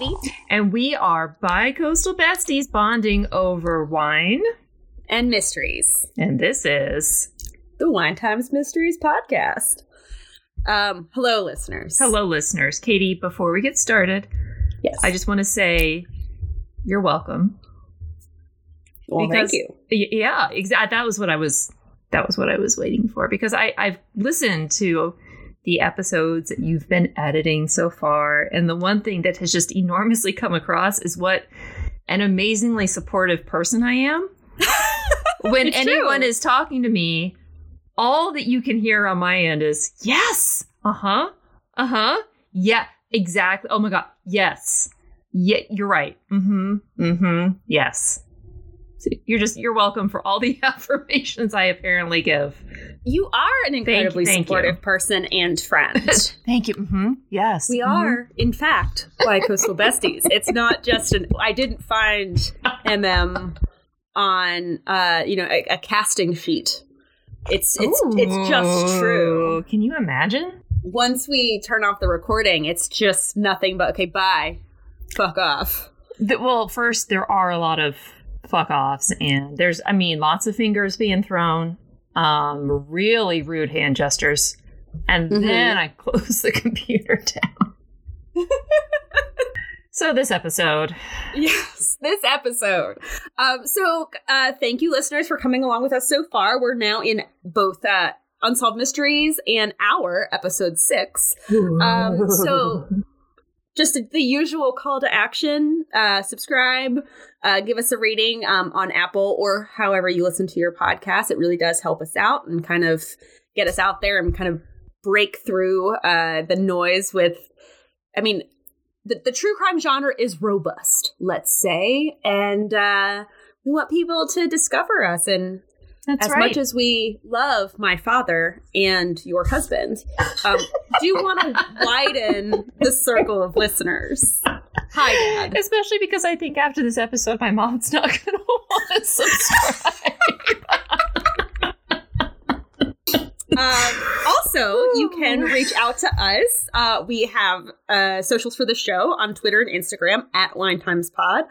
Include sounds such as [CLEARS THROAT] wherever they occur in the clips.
Katy. And we are bi-coastal besties bonding over wine. And mysteries. And this is the Wine Times Mysteries podcast. Um, hello, listeners. Hello, listeners. Katy, before we get started, Yes. I just want to say you're welcome. well, because- thank you. Yeah, exactly. That was what I was. That was what I was waiting for because I I've listened to the episodes that you've been editing so far, and the one thing that has just enormously come across is what an amazingly supportive person I am. [LAUGHS] when It's anyone true. is talking to me, all that you can hear on my end is yes, uh huh, uh huh, yeah, exactly. Oh my god, yes, yeah, you're right. Mm hmm, mm hmm, yes. So you're just you're welcome for all the [LAUGHS] affirmations I apparently give. You are an incredibly thank supportive you. person and friend. [LAUGHS] Thank you. Mm-hmm. Yes, we are, in fact, bi-coastal [LAUGHS] besties. It's not just an. I didn't find MM on, uh, you know, a, a casting sheet. It's it's it's just true. Can you imagine? Once we turn off the recording, it's just nothing but okay. Bye. Fuck off. The- well, first there are a lot of fuck offs, and there's, I mean, lots of fingers being thrown, um, really rude hand gestures, and Mhm. then I [LAUGHS] close the computer down. [LAUGHS] so this episode, Yes, this episode. Um, so, uh, thank you, listeners, for coming along with us so far. We're now in both uh, Unsolved Mysteries and our episode six. Um, so, just the usual call to action uh, subscribe, uh, give us a rating um, on Apple or however you listen to your podcast. It really does help us out and kind of get us out there and kind of break through uh, the noise with, I mean, the, the true crime genre is robust, let's say, and uh, we want people to discover us. And that's as right. much as we love my father and your husband, um, do you want to [LAUGHS] widen the circle of listeners. Hi, Dad. Especially because I think after this episode, my mom's not going [LAUGHS] to want to subscribe. [LAUGHS] Um, also, you can reach out to us. Uh, we have uh, socials for the show on Twitter and Instagram at WineTimesPod.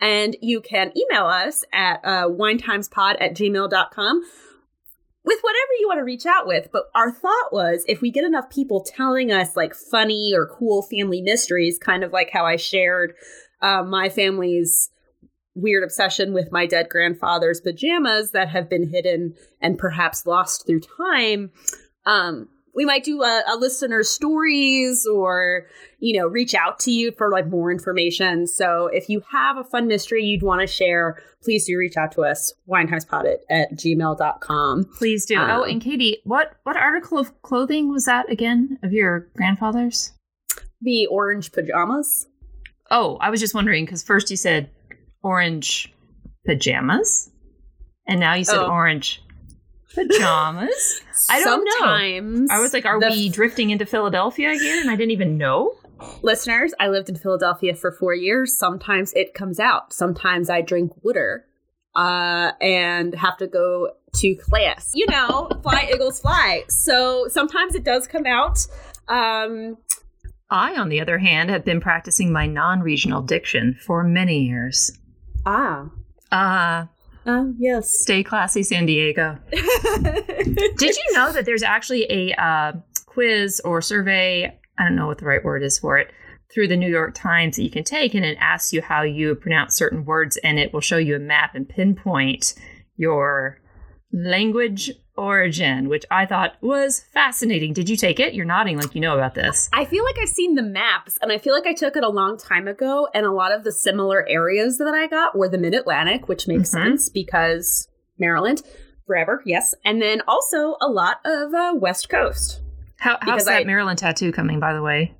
And you can email us at uh, winetimespod at gmail.com with whatever you want to reach out with. But our thought was if we get enough people telling us like funny or cool family mysteries, kind of like how I shared uh, my family's weird obsession with my dead grandfather's pajamas that have been hidden and perhaps lost through time. Um, we might do a, a listener stories or, you know, reach out to you for like more information. So if you have a fun mystery you'd want to share, please do reach out to us, winetimespod at, at gmail.com. Please do. Um, oh, and Katy, what what article of clothing was that again of your grandfather's? The orange pajamas. Oh, I was just wondering because first you said orange pajamas, and now you said Oh. orange pajamas. [LAUGHS] I don't know. Sometimes I was like, are the we drifting into Philadelphia again? And I didn't even know. listeners, I lived in Philadelphia for four years. Sometimes it comes out. Sometimes I drink water uh, and have to go to class. You know, fly, Eagles, fly. So sometimes it does come out. Um, I, on the other hand, have been practicing my non-regional diction for many years. Ah. Uh, Uh, yes. stay classy, San Diego. [LAUGHS] Did you know that there's actually a uh, quiz or survey? I don't know what the right word is for it. Through the New York Times that you can take, and it asks you how you pronounce certain words, and it will show you a map and pinpoint your language origin, which I thought was fascinating. Did you take it? You're nodding like you know about this. I feel like I've seen the maps, and I feel like I took it a long time ago. And a lot of the similar areas that I got were the Mid Atlantic, which makes Mhm. sense because Maryland, forever, yes. And then also a lot of uh, West Coast. How, how's that I- Maryland tattoo coming, by the way?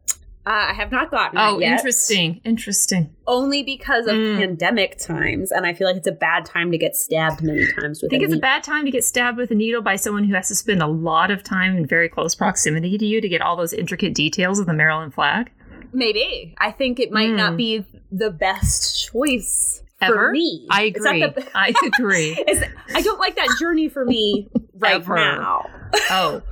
Uh, I have not gotten Oh, interesting. Interesting. Only because of Mm. pandemic times, and I feel like it's a bad time to get stabbed many times I think it's a bad time to get stabbed with a needle by someone who has to spend a lot of time in very close proximity to you to get all those intricate details of the Maryland flag. Maybe I think it might Mm. not be the best choice Ever? for me. I agree. the- I [LAUGHS] agree. It's- I don't like that journey for me [LAUGHS] right Ever. now. [LAUGHS] Oh,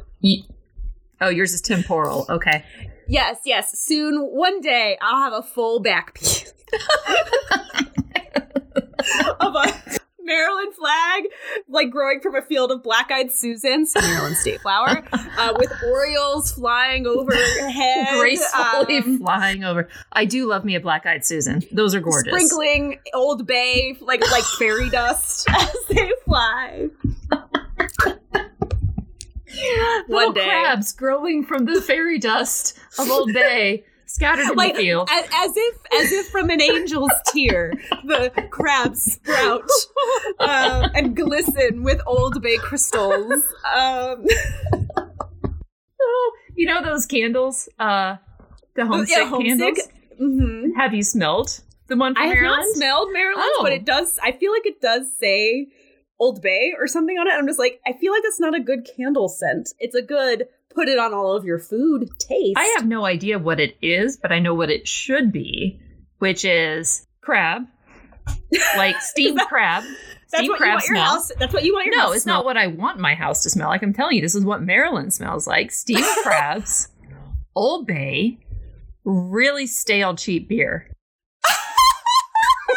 Oh, yours is temporal. Okay. Yes, yes. Soon, one day, I'll have a full back piece [LAUGHS] of a Maryland flag, like growing from a field of black-eyed Susans, Maryland state flower, uh, with Orioles flying overhead, Gracefully um, flying over. I do love me a black eyed Susan. Those are gorgeous. sprinkling Old Bay like like fairy dust [LAUGHS] as they fly. [LAUGHS] [LAUGHS] Little One day. crabs growing from the fairy dust of Old Bay scattered in like the field. as, as if as if from an angel's tear the crabs sprout um, and glisten with old bay crystals um, Oh, you know those candles? Uh, the homesick, yeah, homesick. candles. mhm. Have you smelled the one from i have Maryland? not smelled maryland Oh. but it does i feel like it does say old bay or something on it i'm just like i feel like that's not a good candle scent it's a good put it on all of your food taste I have no idea what it is, but I know what it should be, which is crab, like [LAUGHS] steamed crab. that's Steamed what you crab want your smell. house that's what you want your No, house it's to not what I want my house to smell like. I'm telling you, this is what Maryland smells like. Steamed [LAUGHS] crabs, Old Bay, really stale cheap beer.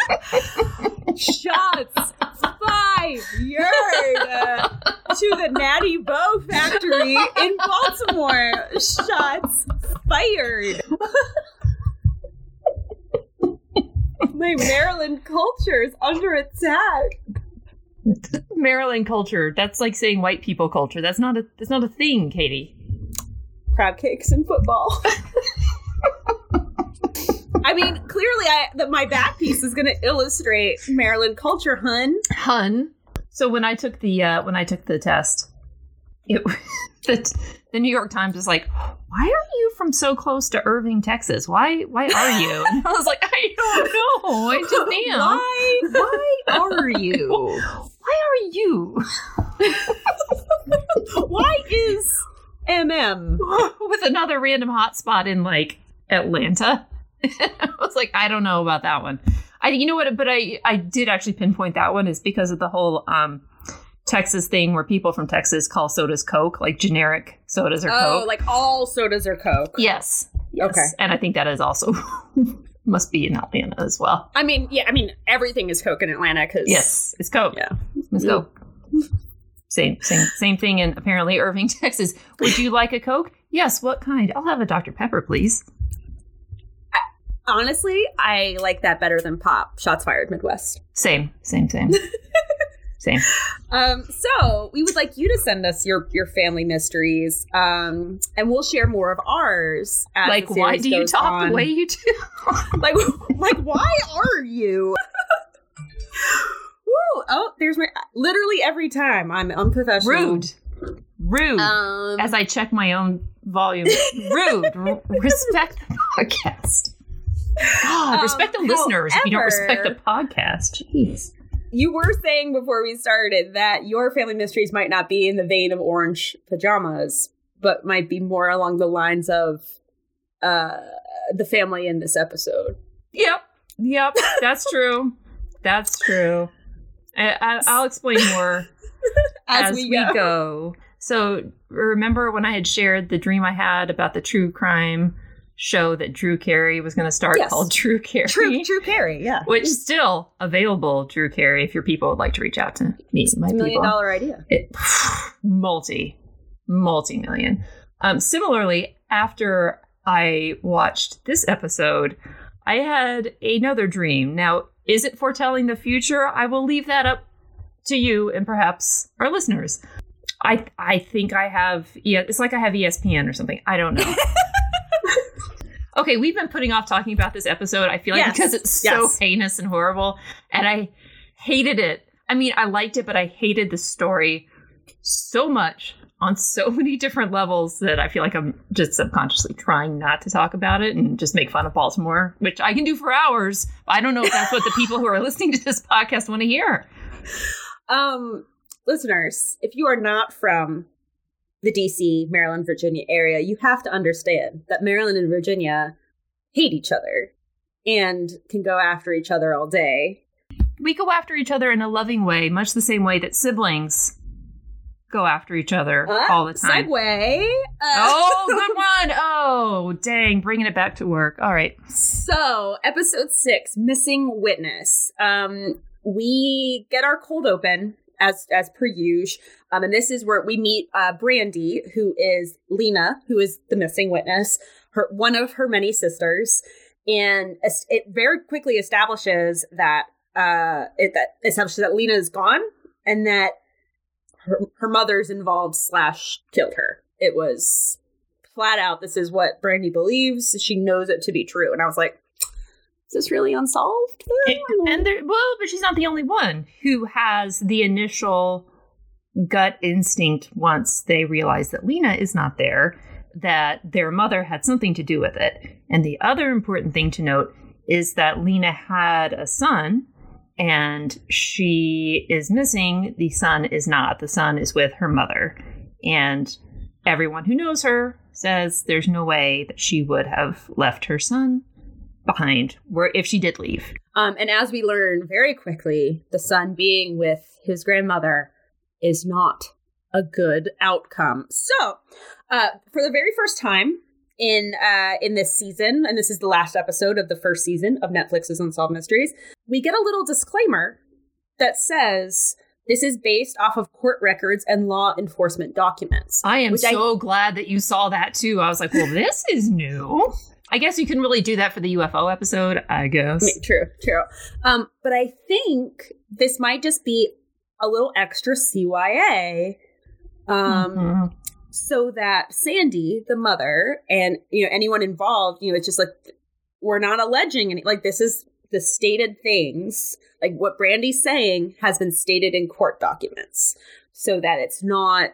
[LAUGHS] Shots fired uh, to the Natty Boh factory in Baltimore. Shots fired. My Maryland culture is under attack. Maryland culture. That's like saying white people culture. That's not a that's not a thing, Katy. Crab cakes and football. [LAUGHS] I mean, clearly, I that my back piece is going to illustrate Maryland culture, hun. Hun. So when I took the uh, when I took the test, it [LAUGHS] the, the New York Times was like, "Why are you from so close to Irving, Texas? Why why are you?" [LAUGHS] And I was like, "I don't know. I just [LAUGHS] am. Why? Why are you? Why are you Why is MM? with another random hotspot in like Atlanta?" [LAUGHS] I was like, "I don't know about that one." I you know what? But I I did actually pinpoint that one is because of the whole um. Texas thing where people from Texas call sodas Coke, like generic sodas or Oh, Coke. like all sodas are Coke. Yes. yes. Okay. And I think that is also [LAUGHS] must be in Atlanta as well. I mean, yeah, I mean everything is Coke in Atlanta because Yes, it's Coke. Yeah. It's Coke. Same, same, same thing in apparently Irving, [LAUGHS] Texas. Would you like a Coke? Yes. What kind? I'll have a Dr Pepper, please. Honestly, I like that better than pop. Shots fired, Midwest. Same, same, same, [LAUGHS] same. Um, so we would like you to send us your your family mysteries, um, and we'll share more of ours. Like, why do you talk on. the way you do? [LAUGHS] like like why are you [LAUGHS] Woo! oh there's my literally every time i'm unprofessional Rude, rude. um As I check my own volume, rude. R- respect the podcast. God, Um, respect the listeners if you don't respect the podcast. Jeez. you were saying before we started that your family mysteries might not be in the vein of orange pajamas but might be more along the lines of uh the family in this episode Yep. Yep. That's true. That's true. I, I, I'll explain more [LAUGHS] as, as, we, we, go. go. So, remember when I had shared the dream I had about the true crime show that Drew Carey was going to start Yes. called Drew Carey? true true carrie yeah Which is still available, Drew Carey, if your people would like to reach out to me. My a million people. dollar idea It, [SIGHS] multi, multi million. Um, similarly, after I watched this episode, I had another dream. Now, is it foretelling the future? I will leave that up to you and perhaps our listeners. I I think I have yeah, it's like I have ESPN or something. I don't know. [LAUGHS] okay, we've been putting off talking about this episode. I feel like Yes. because it's so Yes. heinous and horrible, and I hated it. I mean, I liked it, but I hated the story so much on so [LAUGHS] many different levels that I feel like I'm just subconsciously trying not to talk about it and just make fun of Baltimore, which I can do for hours. But I don't know if that's what the people who are [LAUGHS] listening to this podcast want to hear. Um, listeners, if you are not from the DC, Maryland, Virginia area, you have to understand that Maryland and Virginia hate each other and can go after each other all day. We go after each other in a loving way, much the same way that siblings go after each other uh, all the time. Segue. Uh- oh, [LAUGHS] good one. Oh, dang, bringing it back to work. All right. So, episode six, missing witness. Um, we get our cold open as as per usual. Um, and this is where we meet uh, Brandy, who is Lena, who is the missing witness, her one of her many sisters, and it very quickly establishes that uh, it that establishes that Lena is gone and that her, her mother's involved slash killed her. It was flat out. This is what Brandy believes. She knows it to be true, and I was like, is this really unsolved? It, and there, well, but she's not the only one who has the initial gut instinct once they realize that Lena is not there, that their mother had something to do with it. And the other important thing to note is that Lena had a son and she is missing. The son is not. The son is with her mother. And everyone who knows her says there's no way that she would have left her son behind where if she did leave. Um, and as we learn very quickly, the son being with his grandmother is not a good outcome. So, uh, for the very first time in uh, in this season, and this is the last episode of the first season of Netflix's Unsolved Mysteries, we get a little disclaimer that says this is based off of court records and law enforcement documents. I am so I, glad that you saw that too. I was like, well, this is new. [LAUGHS] I guess you can really do that for the UFO episode, I guess. True, true. Um, but I think this might just be a little extra CYA. Um, mm-hmm. so that Sandy, the mother, and you know anyone involved, you know, it's just like we're not alleging any. Like this is the stated things, like what Brandy's saying, has been stated in court documents, so that it's not,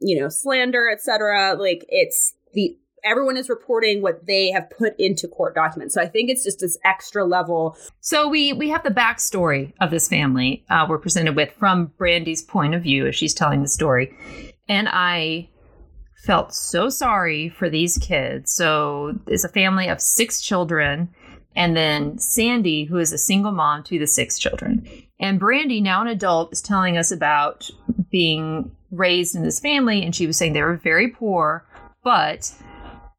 you know, slander, etc. Like it's the everyone is reporting what they have put into court documents. So I think it's just this extra level. So we we have the backstory of this family uh, we're presented with from Brandy's point of view as she's telling the story, and I felt so sorry for these kids. So it's a family of six children. And then Sandy, who is a single mom to the six children. And Brandy, now an adult, is telling us about being raised in this family. And she was saying they were very poor, but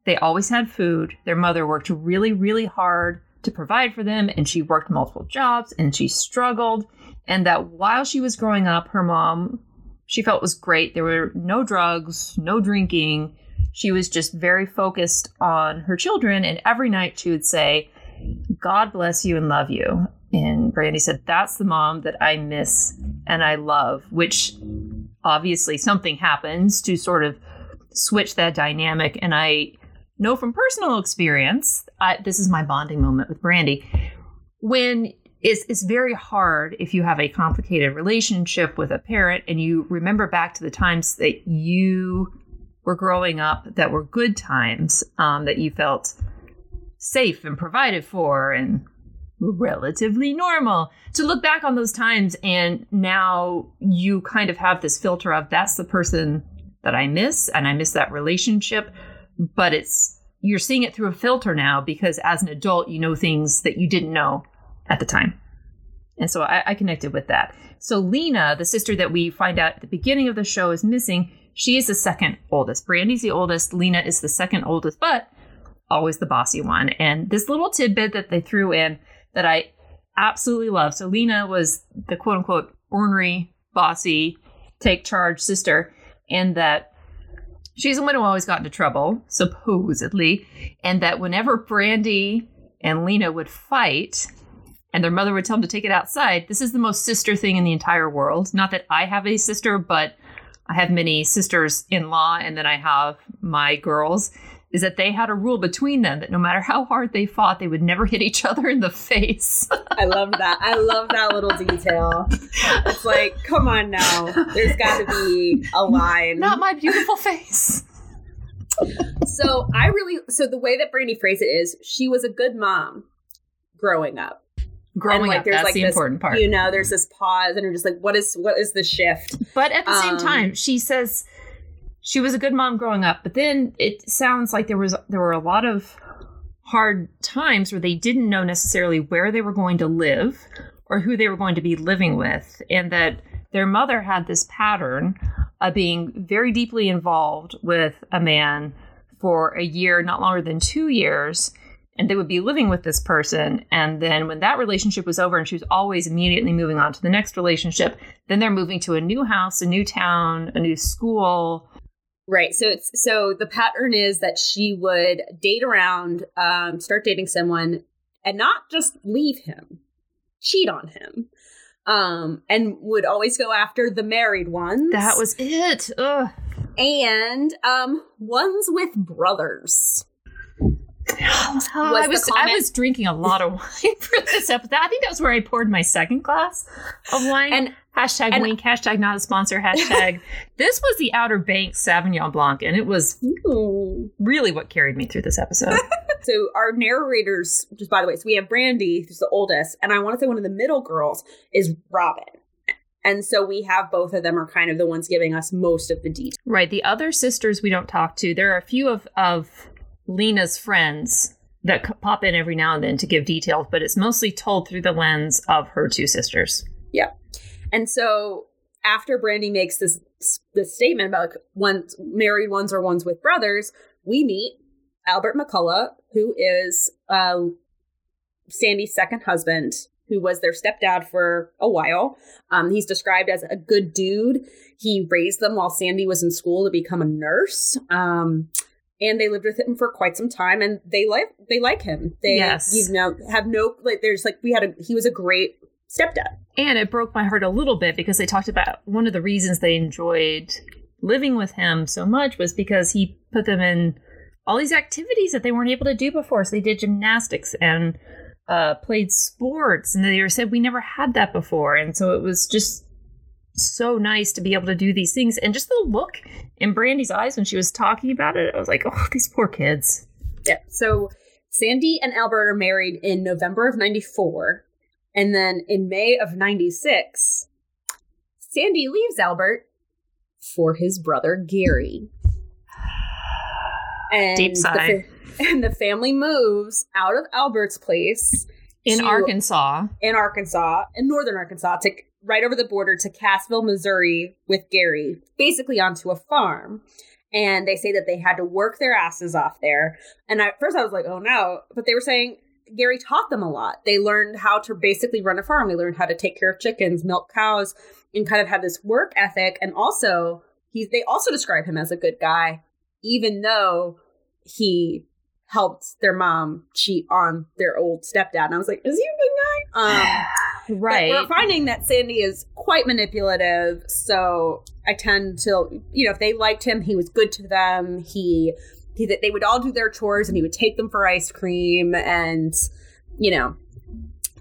they always had food. Their mother worked really, really hard to provide for them, and she worked multiple jobs and she struggled. And that while she was growing up, her mom, she felt was great. There were no drugs, no drinking. She was just very focused on her children. And every night she would say, God bless you and love you. And Brandy said, That's the mom that I miss and I love, which obviously something happens to sort of switch that dynamic. And I know from personal experience, I, this is my bonding moment with Brandy, when it's, it's very hard if you have a complicated relationship with a parent and you remember back to the times that you were growing up that were good times, um, that you felt safe and provided for and relatively normal. To look back on those times and now you kind of have this filter of that's the person that I miss and I miss that relationship but it's you're seeing it through a filter now because as an adult you know things that you didn't know at the time. And so I, I, connected with that. So lena the sister that we find out at the beginning of the show is missing she is the second oldest. Brandy's the oldest lena is the second oldest but always the bossy one. And this little tidbit that they threw in that i absolutely love. So lena was the quote unquote ornery bossy take charge sister and that She's the one who always got into trouble, supposedly, and that whenever Brandy and Lena would fight, and their mother would tell them to take it outside, this is the most sister thing in the entire world. Not that I have a sister, but I have many sisters in law, and then I have my girls is that they had a rule between them that no matter how hard they fought, they would never hit each [LAUGHS] other in the face. I love that. I love that little detail. It's like, come on now. There's got to be a line. Not my beautiful face. So I really, so the way that Brandy phrased it is she was a good mom growing up growing like, up there's that's like the this, important part you know there's this pause and you're just like what is what is the shift but at the um, same time she says she was a good mom growing up, but then it sounds like there was there were a lot of hard times where they didn't know necessarily where they were going to live or who they were going to be living with and that their mother had this pattern of being very deeply involved with a man for a year, not longer than two years. And they would be living with this person. And then when that relationship was over and she was always immediately moving on to the next relationship, then they're moving to a new house, a new town, a new school. Right. So it's so the pattern is that she would date around, um, start dating someone and not just leave him, cheat on him. Um, and would always go after the married ones. That was it. Ugh. and um ones with brothers. Oh, [SIGHS] I was I was drinking a lot of [LAUGHS] wine for this episode. I think that was where I poured my second glass of wine. And hashtag and- wink, hashtag not a sponsor, hashtag. [LAUGHS] this was the Outer Banks Sauvignon Blanc, and it was ooh. really what carried me through this episode. [LAUGHS] So our narrators, just by the way, so we have Brandy, who's the oldest, and I want to say one of the middle girls is Robin. And so we have both of them are kind of the ones giving us most of the details. right. The other sisters we don't talk to. There are a few of of Lena's friends that c- pop in every now and then to give details, but it's mostly told through the lens of her two sisters. And so after Brandy makes this this statement about like ones married ones or ones with brothers, we meet Albert McCullough, who is uh, Sandy's second husband, who was their stepdad for a while. Um, he's described as a good dude. He raised them while Sandy was in school to become a nurse. Um, and they lived with him for quite some time, and they like they like him. They Yes. you know have no like. There's like we had a he was a great stepdad. And it broke my heart a little bit because they talked about one of the reasons they enjoyed living with him so much was because he put them in all these activities that they weren't able to do before. So they did gymnastics and uh, played sports, and they were said we never had that before, and so it was just so nice to be able to do these things. And just the look in Brandy's eyes when she was talking about it, I was like, oh, these poor kids. Yeah. So Sandy and Albert are married in November of 94. And then in May of 96, Sandy leaves Albert for his brother Gary. And Deep the sigh. fa- [LAUGHS] and the family moves out of Albert's place In to- Arkansas, in Arkansas, in northern Arkansas, to right over the border to Cassville, Missouri, with Gary, basically onto a farm. And they say that they had to work their asses off there. And at first, I was like, "Oh no!" But they were saying Gary taught them a lot. They learned how to basically run a farm. They learned how to take care of chickens, milk cows, and kind of had this work ethic. And also, he's they also describe him as a good guy, even though he helped their mom cheat on their old stepdad. And I was like, "Is he a good guy?" [SIGHS] Um, right? we're finding that Sandy is quite manipulative. So I tend to, you know, if they liked him, he was good to them. He, he that they would all do their chores, and he would take them for ice cream, and you know,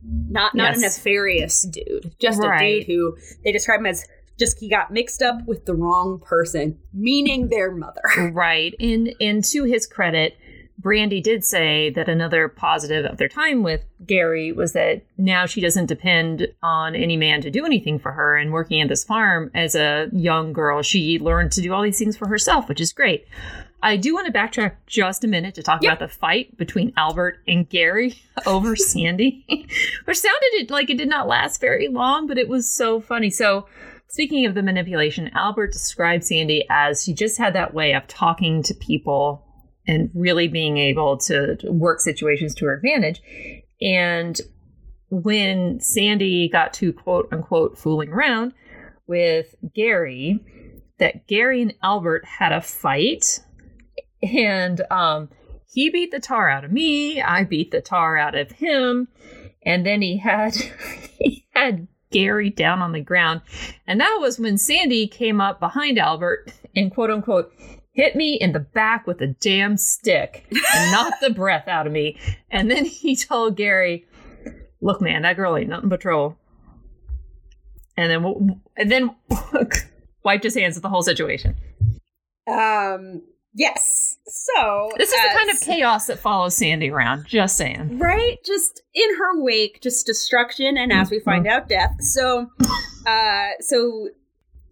not not a nefarious dude, just a dude who they describe him as just he got mixed up with the wrong person, meaning their mother. [LAUGHS] Right. And and to his credit, Brandy did say that another positive of their time with Gary was that now she doesn't depend on any man to do anything for her. And working at this farm as a young girl, she learned to do all these things for herself, which is great. I do want to backtrack just a minute to talk Yep. about the fight between Albert and Gary [LAUGHS] over Sandy, [LAUGHS] which sounded like it did not last very long, but it was so funny. So, speaking of the manipulation, Albert described Sandy as she just had that way of talking to people and really being able to to work situations to her advantage. And when Sandy got to quote unquote fooling around with Gary, that Gary and Albert had a fight and um he beat the tar out of me. I beat the tar out of him. And then he had [LAUGHS] he had gary down on the ground. And that was when sandy came up behind albert and quote unquote hit me in the back with a damn stick and knocked the breath out of me. And then he told gary look man that girl ain't nothing but trouble and then and then [LAUGHS] wiped his hands at the whole situation. Um, yes. So This is the kind of chaos that follows Sandy around. Just saying. right just in her wake just destruction and as we find out death so uh so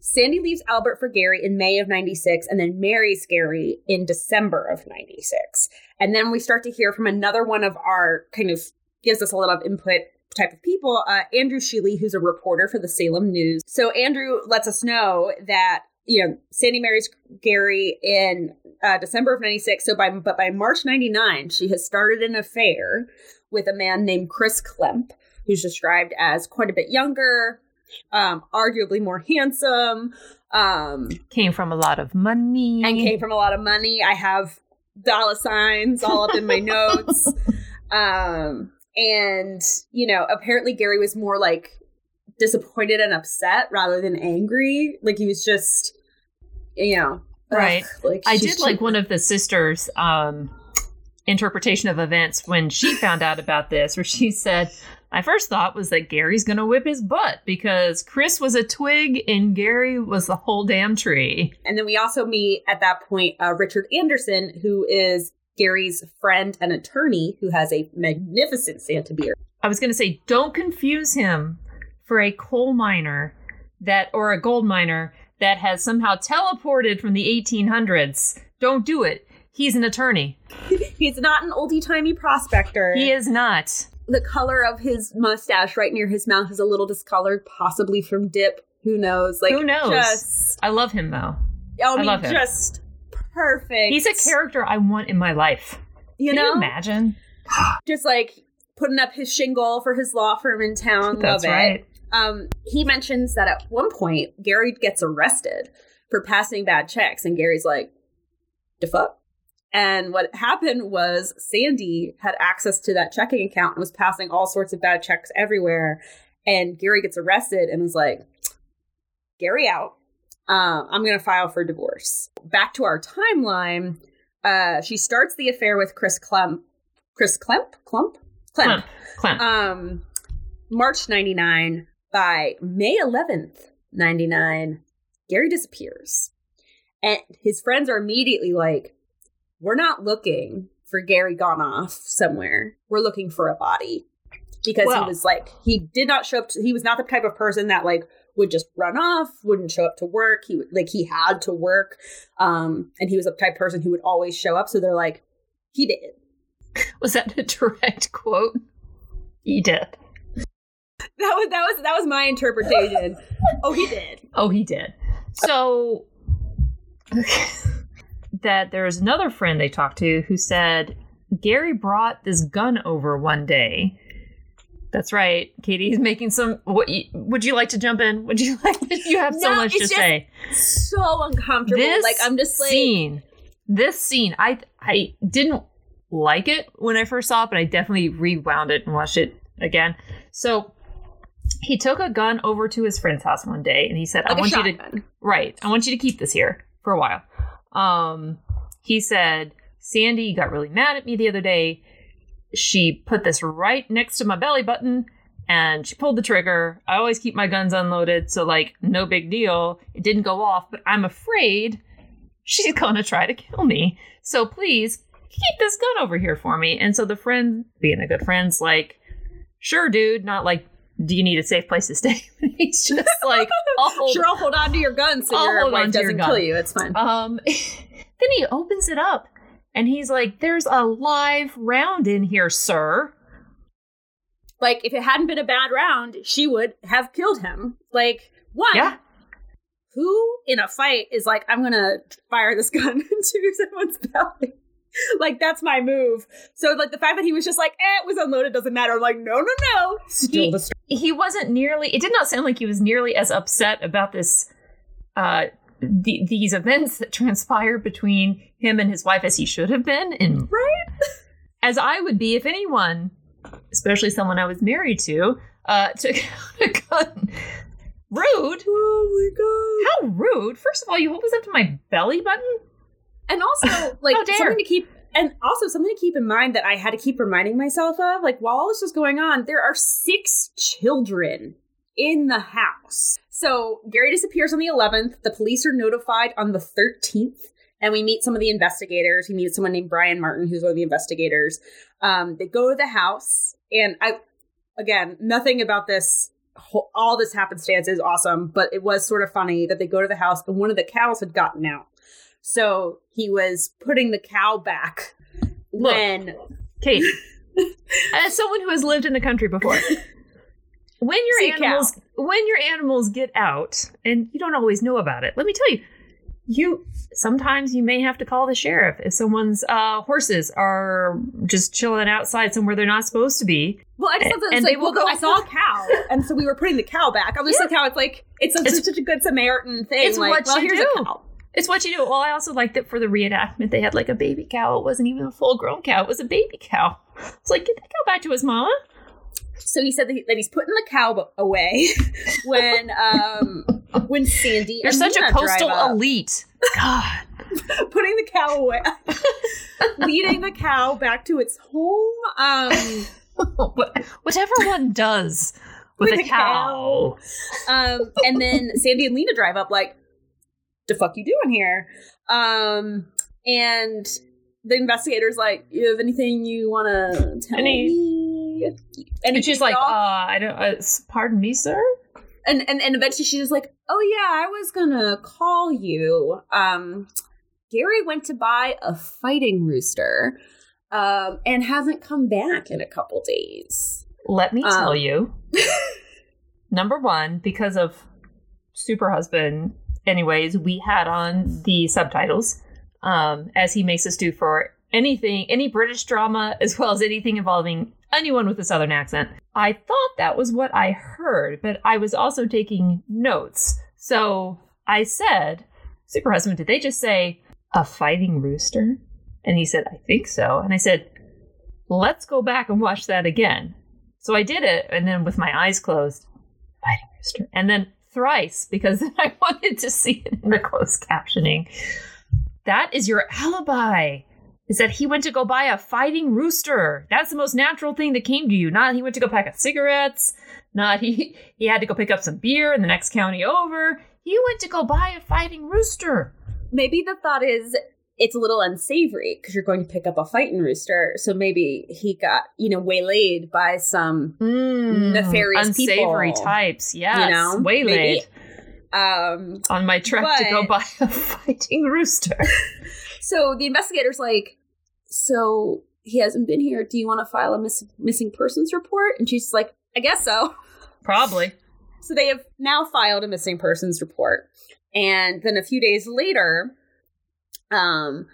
sandy leaves albert for gary in may of 96 and then marries gary in december of 96 and then we start to hear from another one of our kind of gives us a lot of input type of people uh andrew sheely who's a reporter for the salem news so andrew lets us know that you know, Sandy marries Gary in uh, December of 96. So by, but by March 99, she has started an affair with a man named Chris Klemp, who's described as quite a bit younger, um, arguably more handsome, um, Came from a lot of money. and came from a lot of money. I have dollar signs all up in my notes. [LAUGHS] Um, and, you know, apparently Gary was more like disappointed and upset rather than angry. Like he was just, you know, ugh, Right. like I did like one of the sisters' um, interpretation of events when she found out about this, where she said, "My first thought was that Gary's going to whip his butt because Chris was a twig and Gary was the whole damn tree." And then we also meet at that point uh, Richard Anderson, who is Gary's friend and attorney, who has a magnificent Santa beard. I was going to say, don't confuse him for a coal miner that or a gold miner that has somehow teleported from the 1800s. Don't do it. He's an attorney. [LAUGHS] He's not an oldie timey prospector. He is not. the color of his mustache right near his mouth is a little discolored, possibly from dip. Who knows? Like Who knows? Just, I love him though. I mean, love him. just perfect. He's a character I want in my life. You Can know, you imagine? just like putting up his shingle for his law firm in town. That's Love it. Um, he mentions that at one point Gary gets arrested for passing bad checks, and Gary's like, "The fuck." And what happened was Sandy had access to that checking account and was passing all sorts of bad checks everywhere. And Gary gets arrested and was like, Gary out. Uh, I'm going to file for divorce. Back to our timeline. Uh, she starts the affair with Chris Clemp. Chris? Clump? Clemp. Clemp. Clemp. Um, March 99. By May 11th, 99, Gary disappears. And his friends are immediately like, We're not looking for Gary gone off somewhere. We're looking for a body. Because Well- he was like, he did not show up. To, he was not the type of person that like would just run off, wouldn't show up to work. He would like he had to work, um, and he was the type of person who would always show up. So they're like, he did. was that a direct quote? He did. That was that was that was my interpretation. oh, he did. Oh, he did. So [LAUGHS] that there's another friend they talked to who said Gary brought this gun over one day. That's right, Katy. He's making some. What would you like to jump in? Would you [LAUGHS] like? To, you have so No, much to just say. So uncomfortable. This like I'm just like scene. This scene, I I didn't like it when I first saw it, but I definitely rewound it and watched it again. So he took a gun over to his friend's house one day, and he said, like "I want you to. Right. I want you to keep this here for a while. Um, he said, Sandy got really mad at me the other day. She put this right next to my belly button and she pulled the trigger. I always keep my guns unloaded, so like no big deal. It didn't go off, but I'm afraid she's gonna try to kill me. So please keep this gun over here for me. And so the friend, being a good friend's like, sure, dude, not like, do you need a safe place to stay? [LAUGHS] He's just like, I'll hold [LAUGHS] Sure, I'll hold on to your gun so I'll your hold wife on to your doesn't gun. kill you. It's fine. Um, [LAUGHS] then he opens it up and he's like, "There's a live round in here, sir." like if it hadn't been a bad round, she would have killed him. Like one, Yeah, who in a fight is like, I'm gonna fire this gun into someone's belly. like that's my move. So like the fact that he was just like, eh, it was unloaded doesn't matter. I'm like, no, no, no. Still He- the story. He wasn't nearly. It did not sound like he was nearly as upset about this, uh, the, these events that transpired between him and his wife as he should have been, and Right? [LAUGHS] as I would be if anyone, especially someone I was married to, uh, [LAUGHS] took out a gun. Rude. Oh my god. How rude! First of all, you hold this up to my belly button. And also, [LAUGHS] like something to keep and also something to keep in mind that I had to keep reminding myself of, like while all this was going on, there are six children in the house. So Gary disappears on the 11th. The police are notified on the 13th. And we meet some of the investigators. We meet someone named Brian Martin, who's one of the investigators. Um, they go to the house, and I, again, nothing about this, all this happenstance is awesome, but it was sort of funny that they go to the house and one of the cows had gotten out. So he was putting the cow back Look. when Kate, [LAUGHS] as someone who has lived in the country before, when your a animals when your animals get out, and you don't always know about it, let me tell you, you sometimes you may have to call the sheriff if someone's uh, horses are just chilling outside somewhere they're not supposed to be. Well, I just thought And like, well, go- I saw a cow, and so we were putting the cow back. I was just like, how it's like it's such, It's- such a good Samaritan thing. it's like, what well, you here's do. a cow. It's what you do. Well, I also liked that for the reenactment they had like a baby cow. It wasn't even a full grown cow. It was a baby cow. It's like get the cow back to his mama. So he said that, he, that he's putting the cow away [LAUGHS] when um when Sandy You're such a Lena drive coastal elite. God. [LAUGHS] putting the cow away, [LAUGHS] leading the cow back to its home. Um, Whatever one does with, With a a cow. um, and then Sandy and Lena drive up like, "The fuck you doing here?" Um, and the investigator's like, "You have anything you want to tell Any- me?" And she's like, uh. I don't, uh, pardon me, sir? and, and and eventually she's just like, "Oh yeah, I was gonna call you. Um, Gary went to buy a fighting rooster, um, and hasn't come back in a couple days." Let me tell Um. you. [LAUGHS] Number one, because of Super Husband, anyways, we had on the subtitles, um, as he makes us do for anything, any British drama, as well as anything involving anyone with a Southern accent. I thought that was what I heard, but I was also taking notes. So I said, Super Husband, did they just say a fighting rooster? And he said, I think so. And I said, let's go back and watch that again. So I did it, and then with my eyes closed, fighting rooster, and then thrice because [LAUGHS] I wanted to see it in the closed captioning. That is your alibi. Is that he went to go buy a fighting rooster? That's the most natural thing that came to you. Not he went to go pack up cigarettes. Not he [LAUGHS] he had to go pick up some beer in the next county over. He went to go buy a fighting rooster. Maybe the thought is it's a little unsavory because you're going to pick up a fighting rooster. So maybe he got you know waylaid by some Nefarious unsavory people. types. Yes, You know, waylaid um on my trek to go buy a [LAUGHS] fighting rooster. [LAUGHS] So the investigator's like, so he hasn't been here. Do you want to file a miss- missing persons report? And she's like, I guess so. Probably. So they have now filed a missing persons report. And then a few days later, um,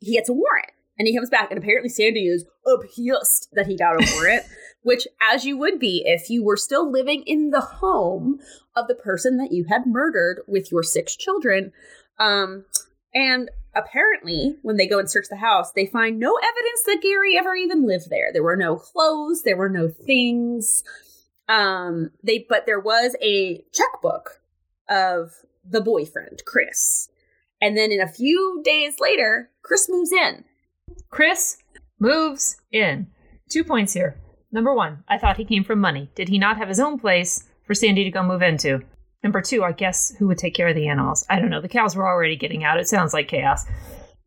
he gets a warrant and he comes back. And apparently, Sandy is pissed that he got a [LAUGHS] warrant, which, as you would be if you were still living in the home of the person that you had murdered with your six children. Um, and apparently, when they go and search the house, they find no evidence that Gary ever even lived there. There were no clothes, there were no things. Um, they but there was a checkbook of the boyfriend, Chris. And then in a few days later, Chris moves in. Chris moves in. Two points here. Number one, I thought he came from money. Did he not have his own place for Sandy to go move into? Number two, I guess who would take care of the animals? I don't know. The cows were already getting out. It sounds like chaos.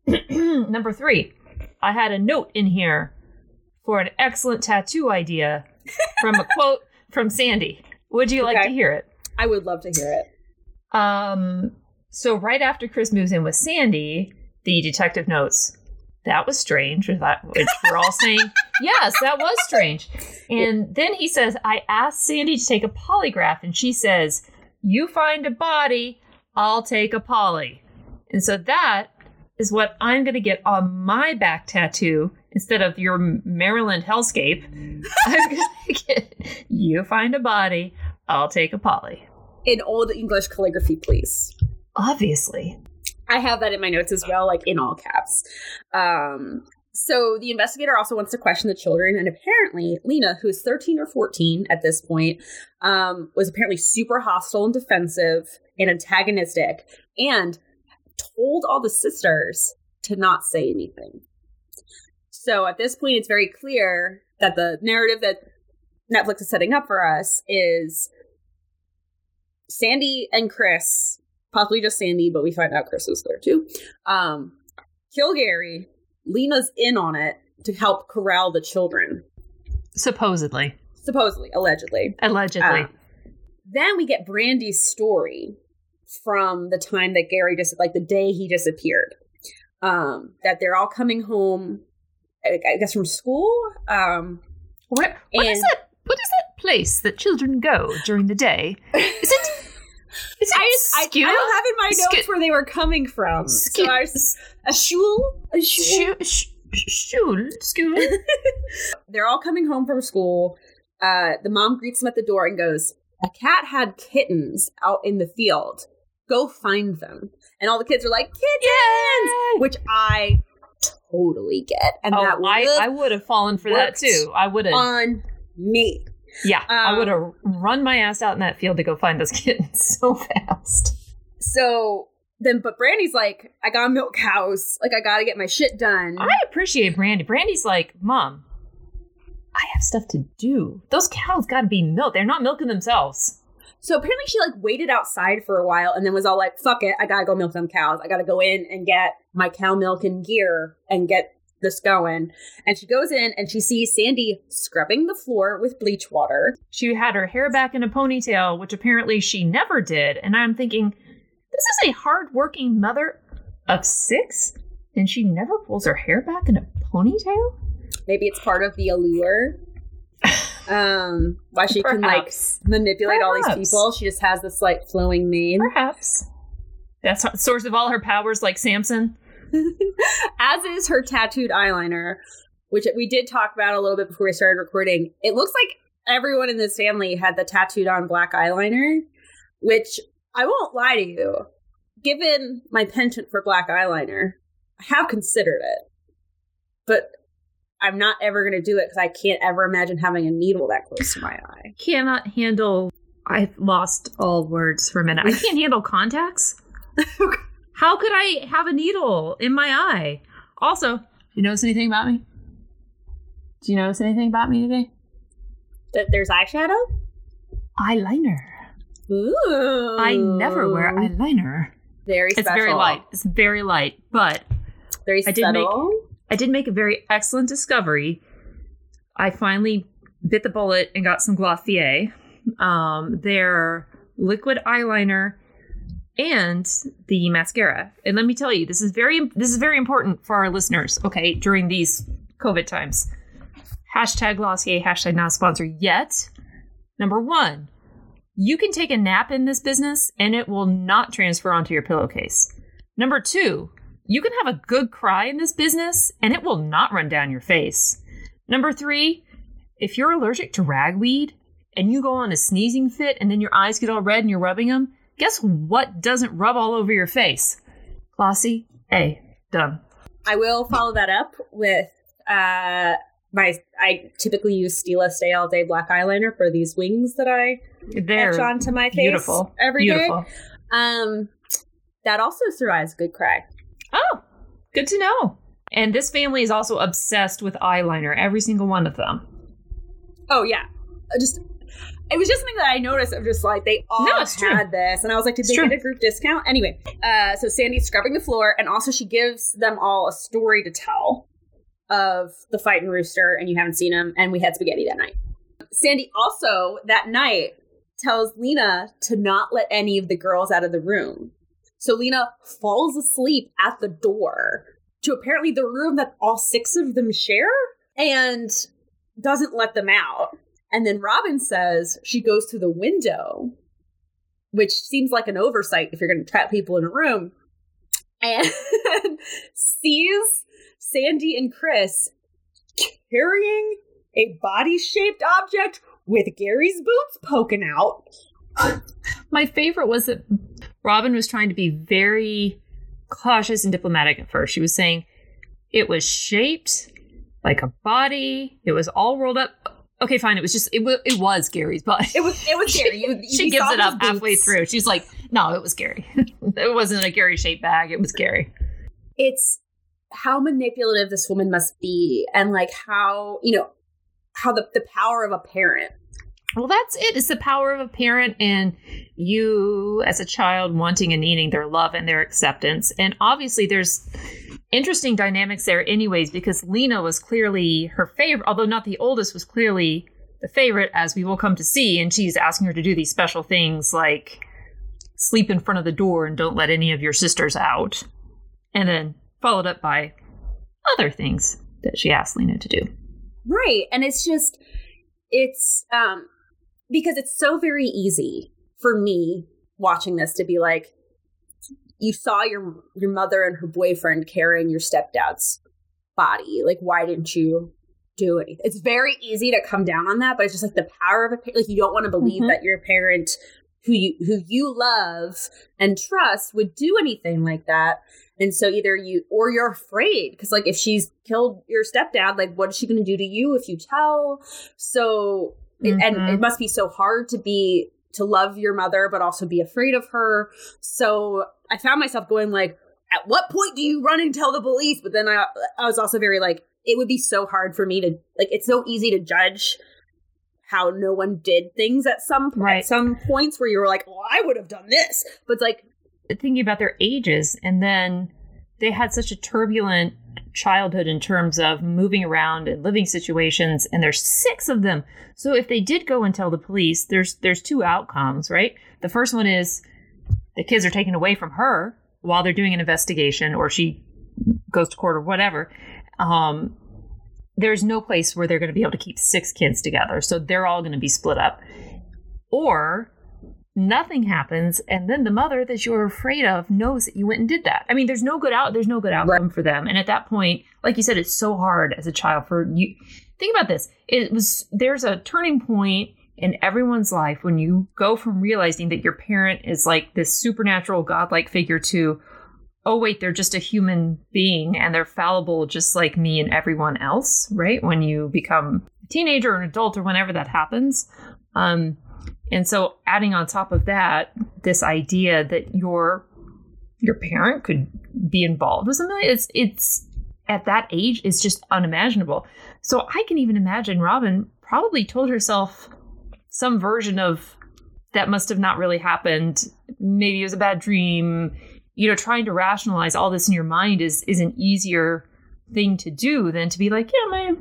[CLEARS THROAT] Number three, I had a note in here for an excellent tattoo idea from a quote from Sandy. Would you like Okay. to hear it? I would love to hear it. Um, so right after Chris moves in with Sandy, the detective notes that was strange. Which we're all saying, [LAUGHS] yes, that was strange. And then he says, I asked Sandy to take a polygraph, and she says, You find a body, I'll take a poly. And so that is what I'm going to get on my back tattoo instead of your Maryland hellscape. [LAUGHS] I'm going to get, You find a body, I'll take a poly. In old English calligraphy, please. Obviously. I have that in my notes as well, like in all caps. Um, so the investigator also wants to question the children, and apparently Lena, who is 13 or 14 at this point, um, was apparently super hostile and defensive and antagonistic, and told all the sisters to not say anything. So at this point, it's very clear that the narrative that Netflix is setting up for us is Sandy and Chris, possibly just Sandy, but we find out Chris is there too. Um, kill Gary. Lena's in on it to help corral the children, Supposedly. supposedly, allegedly. Allegedly. Uh, then we get Brandy's story from the time that Gary just like the day he disappeared. Um, that they're all coming home, I I guess from school. Um, what is and- that? What is that place that children go during the day? Is it? [LAUGHS] Is I just I, I don't have in my notes where they were coming from. So Ske- I was, a shul, a shul. Shul, sh- shul, school. [LAUGHS] They're all coming home from school. Uh, the mom greets them at the door and goes, "A cat had kittens out in the field. Go find them." And all the kids are like, "Kittens!" which I totally get, and Oh, that I, would I would have fallen for that too. I would have. on me. Yeah, I um, would have run my ass out in that field to go find those [LAUGHS] kittens so fast. So then, but Brandy's like, "I gotta milk cows. Like, I gotta get my shit done." I appreciate Brandy. Brandy's like, Mom, I have stuff to do. Those cows got to be milked. They're not milking themselves. So apparently she like waited outside for a while and then was all like, fuck it, I gotta go milk them cows. I gotta go in and get my cow milk and gear and get this going. And she goes in and she sees Sandy scrubbing the floor with bleach water. She had her hair back in a ponytail, which apparently she never did. And I'm thinking, this is a hardworking mother of six, and she never pulls her hair back in a ponytail? Maybe it's part of the allure. [LAUGHS] Um, why she can like Perhaps. manipulate all these people. She just has this like flowing mane. Perhaps. That's the source of all her powers, like Samson. As is her tattooed eyeliner, which we did talk about a little bit before we started recording. It looks like everyone in this family had the tattooed on black eyeliner, which I won't lie to you. Given my penchant for black eyeliner, I have considered it. But I'm not ever going to do it because I can't ever imagine having a needle that close to my eye. Cannot handle. I've lost all words for a minute. I can't [LAUGHS] handle contacts. [LAUGHS] How could I have a needle in my eye? Also, do you notice anything about me? Do you notice anything about me today? That there's eyeshadow? Eyeliner. Ooh. I never wear eyeliner. Very special. It's very light. It's very light, but Very I did make- subtle. I did make a very excellent discovery. I finally bit the bullet and got some Glossier, um, their liquid eyeliner, and the mascara. And let me tell you, this is very this is very important for our listeners. Okay, during these COVID times. Hashtag Glossier. Hashtag not sponsored yet. Number one, you can take a nap in this business and it will not transfer onto your pillowcase. Number two, you can have a good cry in this business and it will not run down your face. Number three, if you're allergic to ragweed and you go on a sneezing fit and then your eyes get all red and you're rubbing them, guess what doesn't rub all over your face? Glossy A. Done. I will follow that up with uh my I typically use Stila Stay All Day black eyeliner for these wings that I They're etch onto my face beautiful. every day. beautiful. Um that also survives good cry. Oh, good to know. And this family is also obsessed with eyeliner, every single one of them. Oh yeah. Just it was just something that I noticed of just like they all No, it's true. had this and I was like, did they true. get a group discount? Anyway, uh so Sandy's scrubbing the floor and also she gives them all a story to tell of the fighting rooster and you haven't seen him and we had spaghetti that night. Sandy also that night tells Lena to not let any of the girls out of the room. So Lena falls asleep at the door to apparently the room that all six of them share and doesn't let them out. And then Robin says she goes to the window, which seems like an oversight if you're going to trap people in a room, and [LAUGHS] sees Sandy and Chris carrying a body shaped object with Gary's boots poking out. My favorite was that Robin was trying to be very cautious and diplomatic at first. She was saying it was shaped like a body, it was all rolled up. Okay, fine. It was just it, w- it was Gary's body. It was it was [LAUGHS] Gary. She gives it up halfway boots. through. She's like, "No, it was Gary. [LAUGHS] it wasn't a Gary shaped bag. It was Gary." it's how manipulative this woman must be and like how you know how the, the power of a parent Well, that's it. It's the power of a parent and you as a child wanting and needing their love and their acceptance. And obviously, there's interesting dynamics there, anyways, because Lena was clearly her favorite, although not the oldest, was clearly the favorite, as we will come to see. And she's asking her to do these special things like sleep in front of the door and don't let any of your sisters out. And then followed up by other things that she asked Lena to do. right and it's just it's um because it's so very easy for me watching this to be like, you saw your your mother and her boyfriend carrying your stepdad's body. Like, why didn't you do anything? It's very easy to come down on that, but it's just like the power of a pa- like you don't want to believe Mhm. that your parent who you who you love and trust would do anything like that. And so either you or you're afraid because like if she's killed your stepdad, like what is she going to do to you if you tell? So it- and Mhm. it must be so hard to be to love your mother but also be afraid of her. So I found myself going like at what point do you run and tell the police? But then I I was also very like it would be so hard for me to like it's so easy to judge how no one did things at some Right. at some points where you were like, well, I would have done this. But it's like thinking about their ages and then they had such a turbulent childhood in terms of moving around and living situations and there's six of them so if they did go and tell the police there's there's two outcomes right the first one is the kids are taken away from her while they're doing an investigation or she goes to court or whatever um there's no place where they're going to be able to keep six kids together. So they're all going to be split up. Or nothing happens and then the mother that you're afraid of knows that you went and did that. I mean there's no good out there's no good outcome for them. And at that point like you said it's so hard as a child for you. Think about this. It was there's a turning point in everyone's life when you go from realizing that your parent is like this supernatural godlike figure to oh wait they're just a human being and they're fallible just like me and everyone else right when you become a teenager or an adult or whenever that happens um and so adding on top of that, this idea that your your parent could be involved with something, it's it's at that age, it's just unimaginable. So I can even imagine Robin probably told herself some version of that must have not really happened. Maybe it was a bad dream. You know, trying to rationalize all this in your mind is is an easier thing to do than to be like, yeah, my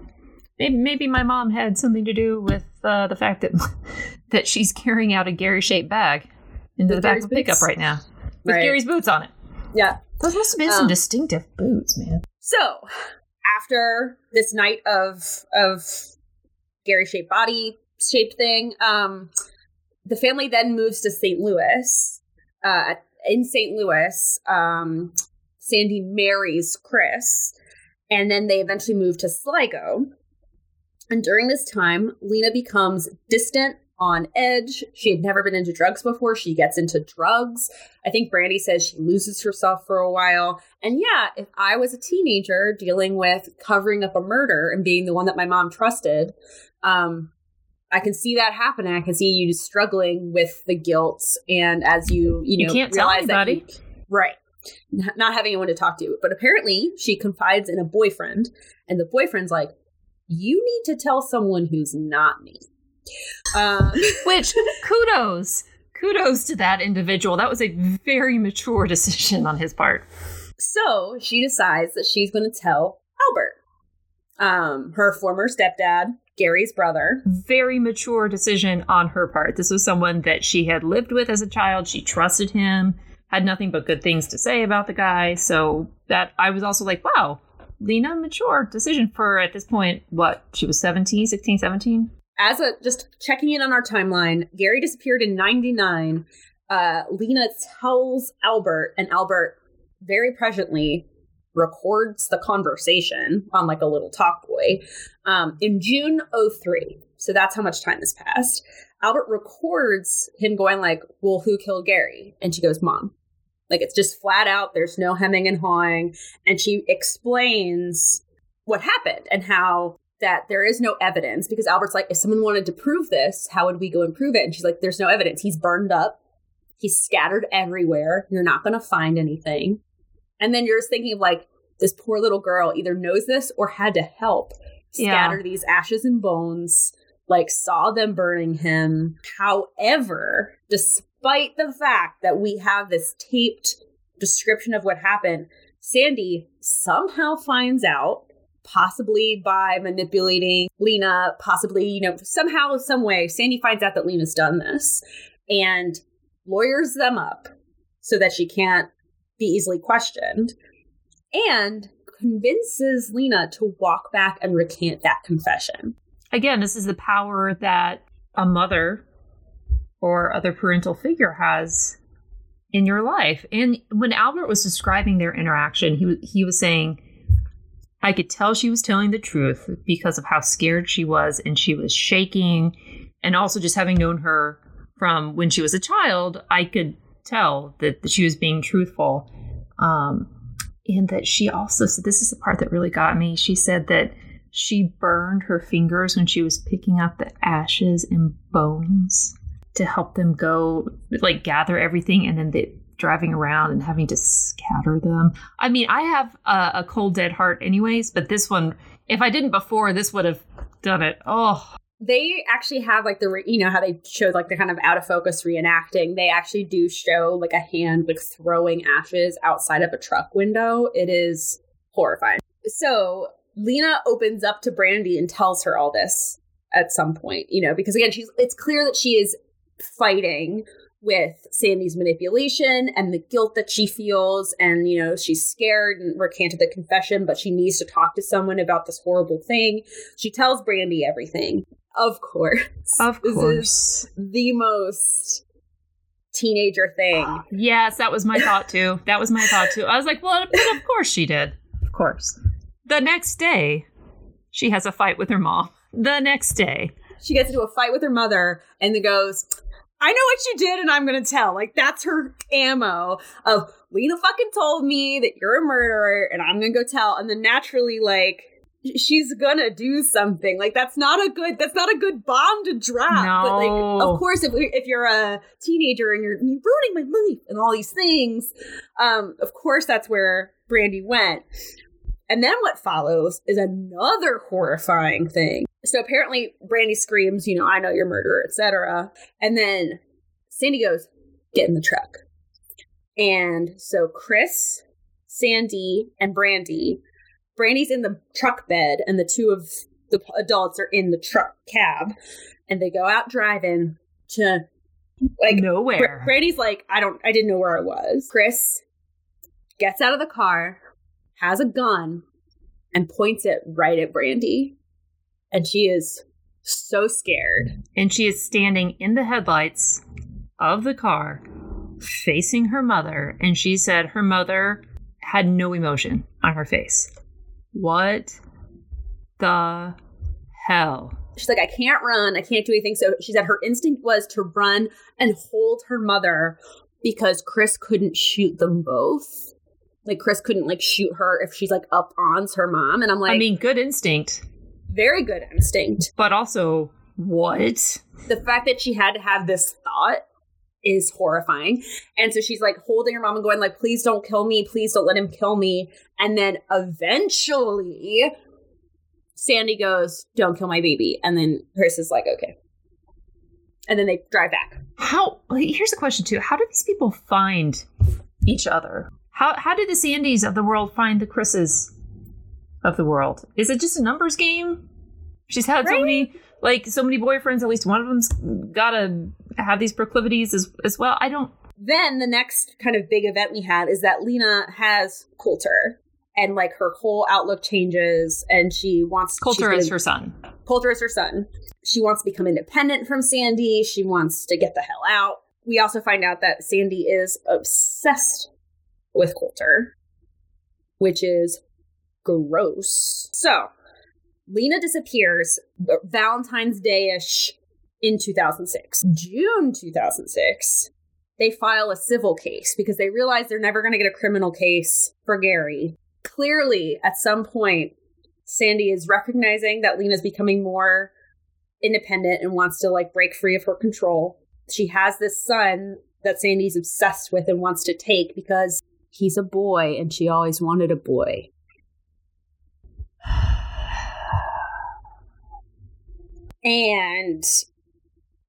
maybe, maybe my mom had something to do with uh, the fact that [LAUGHS] that she's carrying out a Gary shaped bag into With the back Gary's of a pickup right now with Right. Gary's boots on it. yeah. Those must have been some Um, distinctive boots, man. So after this night of of Gary shaped body shaped thing, um, the family then moves to St. Louis. Uh, in St. Louis, um, Sandy marries Chris, and then they eventually move to Sligo. And during this time, Lena becomes distant, on edge. She had never been into drugs before. She gets into drugs. I think Brandy says she loses herself for a while. And yeah, if I was a teenager dealing with covering up a murder and being the one that my mom trusted, um, I can see that happening. I can see you struggling with the guilt, and as you you You know can't tell realize that anybody. you- right, not having anyone to talk to. But apparently, she confides in a boyfriend, and the boyfriend's like, "You need to tell someone who's not me." Um, [LAUGHS] Which kudos, kudos to that individual. That was a very mature decision on his part. So she decides that she's going to tell Albert, um, her former stepdad, Gary's brother. Very mature decision on her part. This was someone that she had lived with as a child. She trusted him, had nothing but good things to say about the guy. So that I was also like, wow, Lena, mature decision for at this point, what? She was 17, 16, 17? As a just checking in on our timeline, Gary disappeared in '99. Uh, Lena tells Albert, and Albert very presently records the conversation on like a little talk boy um, in June 03. So that's how much time has passed. Albert records him going like, "Well, who killed Gary?" And she goes, "Mom." Like it's just flat out. There's no hemming and hawing, and she explains what happened and how that there is no evidence because Albert's like, if someone wanted to prove this, how would we go and prove it? And she's like, there's no evidence. He's burned up. He's scattered everywhere. You're not going to find anything. And then you're just thinking of like, this poor little girl either knows this or had to help Yeah. scatter these ashes and bones, like saw them burning him. However, despite the fact that we have this taped description of what happened, Sandy somehow finds out, possibly by manipulating Lena, possibly, you know, somehow, some way, Sandy finds out that Lena's done this and lawyers them up so that she can't be easily questioned and convinces Lena to walk back and recant that confession. Again, this is the power that a mother or other parental figure has in your life. And when Albert was describing their interaction, he was he was saying, I could tell she was telling the truth because of how scared she was and she was shaking. And also just having known her from when she was a child, I could tell that, that she was being truthful. Um, and that she also said, this is the part that really got me. She said that she burned her fingers when she was picking up the ashes and bones to help them go, like gather everything, and then they driving around and having to scatter them. I mean, I have a, a cold dead heart, anyways, but this one, if I didn't before, this would have done it. Oh, they actually have like the re- you know how they showed like the kind of out of focus reenacting they actually do show like a hand like throwing ashes outside of a truck window it is horrifying so lena opens up to brandy and tells her all this at some point you know because again she's it's clear that she is fighting with Sandy's manipulation and the guilt that she feels. And, you know, she's scared and recanted the confession, but she needs to talk to someone about this horrible thing. She tells Brandy everything. Of course. Of course. the most teenager thing. Yes, that was my thought too. That was my thought too. I was like, well, of course she did. Of course. The next day, she has a fight with her mom. The next day. She gets into a fight with her mother and then goes, I know what you did and I'm going to tell. Like, that's her ammo of Lena fucking told me that you're a murderer and I'm going to go tell. And then naturally, like, she's gonna do something. Like that's not a good that's not a good bomb to drop. No. but like of course if, if you're a teenager and you're, you're ruining my life and all these things um of course that's where brandy went. And then what follows is another horrifying thing. So apparently brandy screams you know i know you're murderer etc and then sandy goes get in the truck. And so chris sandy and brandy Brandy's in the truck bed, and the two of the adults are in the truck cab, and they go out driving to like nowhere. Br- Brandy's like, I don't, I didn't know where I was. Chris gets out of the car, has a gun, and points it right at Brandy, and she is so scared. And she is standing in the headlights of the car, facing her mother, and she said her mother had no emotion on her face. What the hell? She's like, I can't run. I can't do anything. So she said her instinct was to run and hold her mother because Chris couldn't shoot them both. Like Chris couldn't like shoot her if she's like up on her mom. And I'm like, I mean, good instinct. Very good instinct. But also, what? The fact that she had to have this thought is horrifying. And so she's like holding her mom and going like, please don't kill me. Please don't let him kill me. And then eventually Sandy goes, don't kill my baby. And then Chris is like, okay. And then they drive back. How, here's a question too. How do these people find each other? How, how did the Sandys of the world find the Chris's of the world? Is it just a numbers game? She's had right? so many like so many boyfriends at least one of them's gotta have these proclivities as, as well. I don't then the next kind of big event we had is that lena has coulter and like her whole outlook changes and she wants coulter is her son. Coulter is her son. She wants to become independent from sandy. She wants to get the hell out. We also find out that sandy is obsessed with coulter which is gross. So Lena disappears Valentine's Day ish in 2006. June 2006, they file a civil case because they realize they're never going to get a criminal case for Gary. Clearly, at some point, Sandy is recognizing that Lena's becoming more independent and wants to like break free of her control. She has this son that Sandy's obsessed with and wants to take because he's a boy and she always wanted a boy. And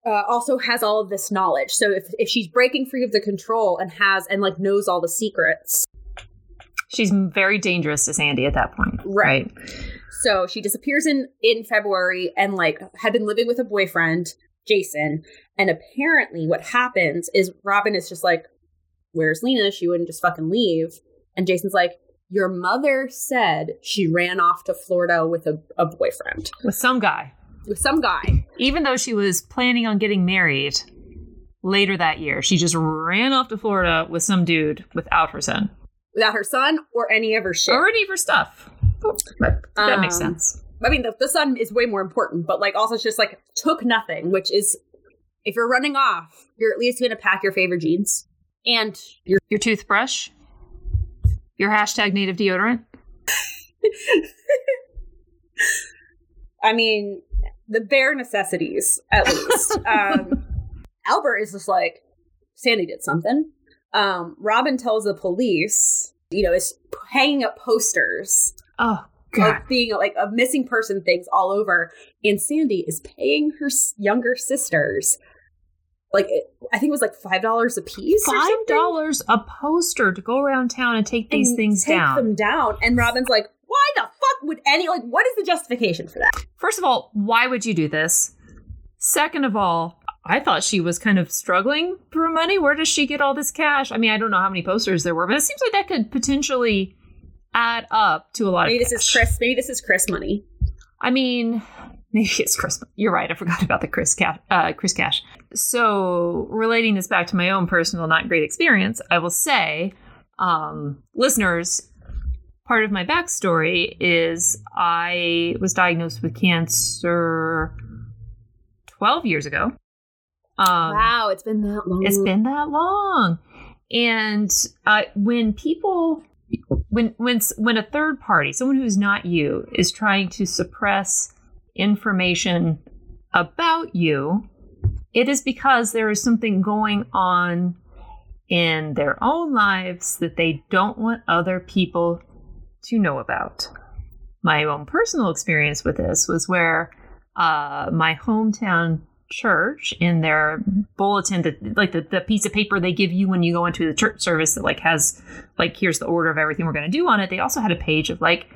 uh, also has all of this knowledge. So if if she's breaking free of the control and has and like knows all the secrets, she's very dangerous to Sandy at that point. Right. right. So she disappears in in February and like had been living with a boyfriend, Jason, and apparently what happens is Robin is just like, "Where's Lena? She wouldn't just fucking leave." And Jason's like, "Your mother said she ran off to Florida with a, a boyfriend with some guy." With some guy. Even though she was planning on getting married later that year. She just ran off to Florida with some dude without her son without her son or any of her shit. or any of her stuff. But that makes Um, sense. I mean, the, the son is way more important, but like also it's just like took nothing, which is if you're running off, you're at least going to pack your favorite jeans and your. Your toothbrush, your hashtag native deodorant. [LAUGHS] I mean, the bare necessities at least. [LAUGHS] um, Albert is just like Sandy did something. Um, Robin tells the police, you know, is hanging up posters Oh God. of being like of missing person things all over, and Sandy is paying her younger sisters like it, I think it was like five dollars a piece. Five dollars a poster to go around town and take these and things take down. them down. And Robin's like, "Why the fuck would any like? What is the justification for that?" First of all, why would you do this? Second of all, I thought she was kind of struggling for money. Where does she get all this cash? I mean, I don't know how many posters there were, but it seems like that could potentially add up to a lot Maybe of this is. Chris. Maybe this is Chris money. I mean, [LAUGHS] maybe it's Chris. You're right. I forgot about the Chris Cash. Uh, Chris Cash. So, relating this back to my own personal not great experience, I will say, um, listeners, part of my backstory is I was diagnosed with cancer 12 years ago. Um, wow, it's been that long. it's been that long. And uh, when people, when when when a third party, someone who's not you, is trying to suppress information about you, it is because there is something going on in their own lives that they don't want other people to know about. My own personal experience with this was where uh, my hometown church in their bulletin that like the, the piece of paper they give you when you go into the church service that like has like here's the order of everything we're going to do on it they also had a page of like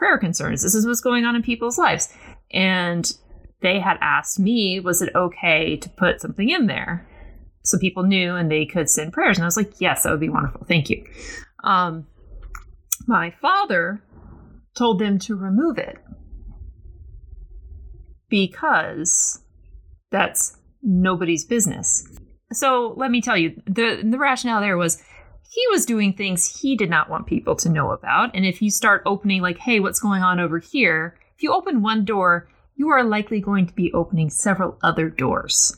prayer concerns. This is what's going on in people's lives. And they had asked me was it okay to put something in there? So people knew and they could send prayers. And i was like yes that would be wonderful. Thank you. Um my father told them to remove it because that's nobody's business. So let me tell you, the the rationale there was he was doing things he did not want people to know about, and if you start opening like, hey, what's going on over here? If you open one door, you are likely going to be opening several other doors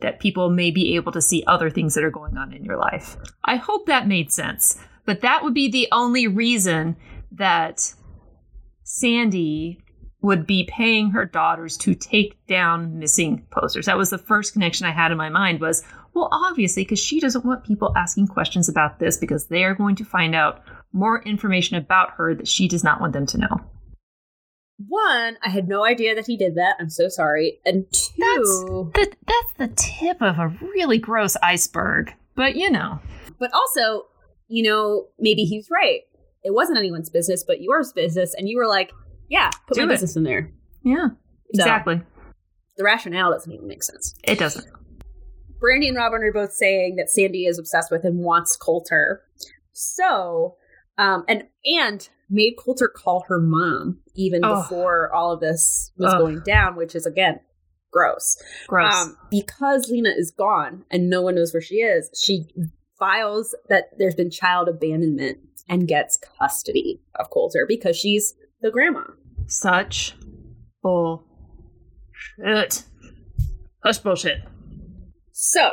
that people may be able to see other things that are going on in your life. I hope that made sense. But that would be the only reason that Sandy would be paying her daughters to take down missing posters. That was the first connection I had in my mind was, well, obviously, because she doesn't want people asking questions about this because they are going to find out more information about her that she does not want them to know. One, I had no idea that he did that. I'm so sorry. And two, The, that's the tip of a really gross iceberg. But you know. but also, you know, maybe he's right. It wasn't anyone's business, but yours business, and you were like, "Yeah, put Do my it. business in there." Yeah, So- exactly. The rationale doesn't even make sense. It doesn't. Brandy and Robin are both saying that Sandy is obsessed with and wants Coulter. So, um, and and made Coulter call her mom even Ugh. before all of this was Ugh. going down, which is again gross. Gross. Um, because Lena is gone and no one knows where she is, she files that there's been child abandonment and gets custody of Coulter because she's the grandma. Such bull shit. Hush bullshit. So,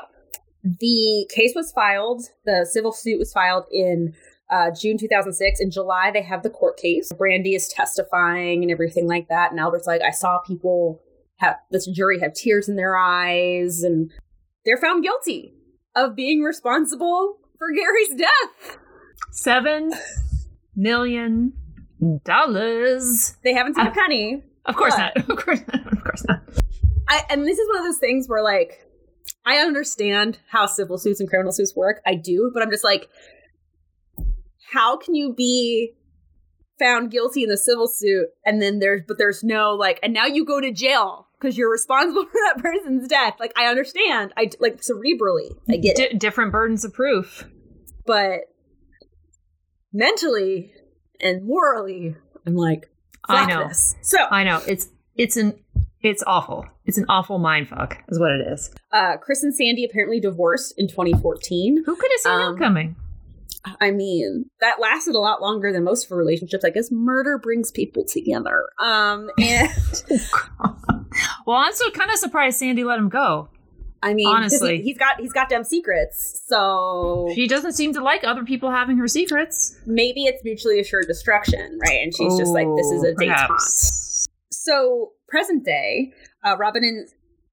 the case was filed. The civil suit was filed in uh, June 2006. In July, they have the court case. Brandy is testifying and everything like that. And Albert's like, I saw people have this jury have tears in their eyes, and they're found guilty of being responsible for Gary's death. Seven million dollars. They haven't seen a Uh, penny. Of course not. [LAUGHS] Of course not. Of course not. I, and this is one of those things where, like, I understand how civil suits and criminal suits work. I do, but I'm just like, how can you be found guilty in the civil suit and then there's, but there's no like, and now you go to jail because you're responsible [LAUGHS] for that person's death. Like, I understand. I like cerebrally, I get it, D- different burdens of proof. but mentally and morally, I'm like, I know. this. So I know it's it's an It's awful. It's an awful mind fuck, is what it is. Uh, Chris and Sandy apparently divorced in 2014. Who could have seen Um, that coming? I mean, that lasted a lot longer than most of her relationships. I guess murder brings people together. Um, and [LAUGHS] well, I'm so kind of surprised Sandy let him go. I mean, Honestly. he, he's got he's got them secrets. So She doesn't seem to like other people having her secrets. maybe it's mutually assured destruction, right? And she's just like, this is a Oh, detente. So present day, uh, Robin and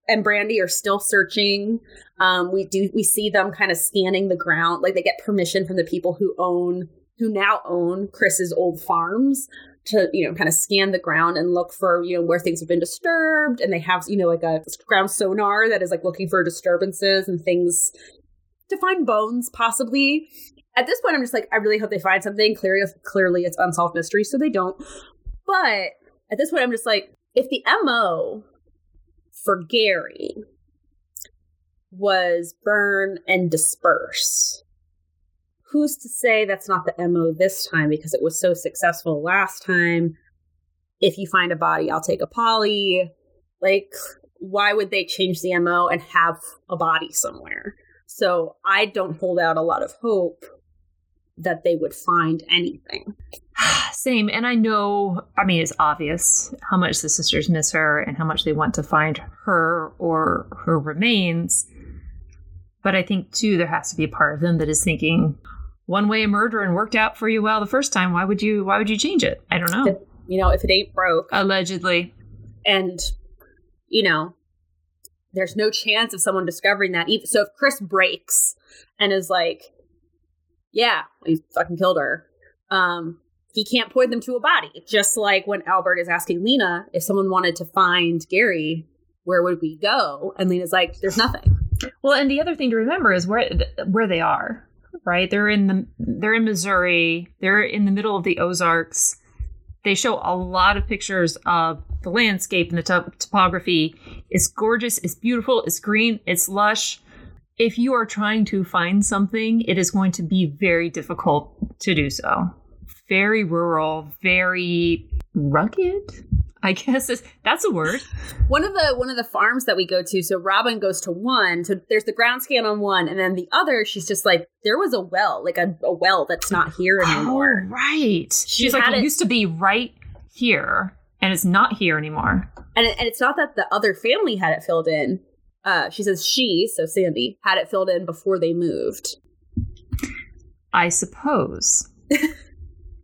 and Brandy are still searching. Um, we do we see them kind of scanning the ground, like they get permission from the people who own who now own Chris's old farms to you know kind of scan the ground and look for you know where things have been disturbed, and they have you know like a ground sonar that is like looking for disturbances and things to find bones possibly. At this point, I'm just like, I really hope they find something. Clearly, clearly, it's unsolved mystery, so they don't. But at this point, I'm just like, if the MO for Gary was burn and disperse, who's to say that's not the MO this time because it was so successful last time? If you find a body, I'll take a poly. Like, why would they change the MO and have a body somewhere? So I don't hold out a lot of hope that they would find anything. [SIGHS] Same. And I know, I mean, it's obvious how much the sisters miss her and how much they want to find her or her remains. But I think, too, there has to be a part of them that is thinking, one way murder and worked out for you well the first time. Why would you? Why would you change it? I don't know. You know, if it ain't broke, Allegedly, and you know there's no chance of someone discovering that even so if chris breaks and is like yeah he fucking killed her um he can't point them to a body just like when albert is asking lena if someone wanted to find gary where would we go and lena's like there's nothing Well, and the other thing to remember is where where they are. Right? They're in the they're in Missouri. They're in the middle of the Ozarks. They show a lot of pictures of the landscape and the top- topography. It's gorgeous. It's beautiful. It's green. It's lush. If you are trying to find something, it is going to be very difficult to do so. Very rural, very rugged. I guess is, that's a word. one of the one of the farms that we go to so robin goes to one so there's the ground scan on one and then the other she's just like there was a well like a, a well that's not here anymore Oh, right. She She's like, it it- used to be right here, and it's not here anymore. and, it, and it's not that the other family had it filled in. Uh, she says she, so Sandy, had it filled in before they moved. I suppose [LAUGHS]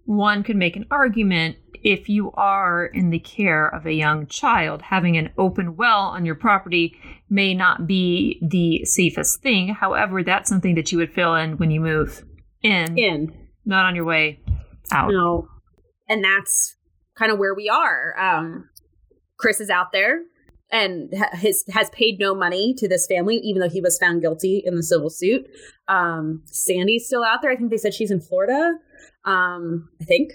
one could make an argument if you are in the care of a young child, having an open well on your property may not be the safest thing. However, that's something that you would fill in when you move in, In not on your way out. no, and that's kind of where we are. Um, Chris is out there and his has paid no money to this family, even though he was found guilty in the civil suit. Um, Sandy's still out there. I think they said she's in Florida. Um, I think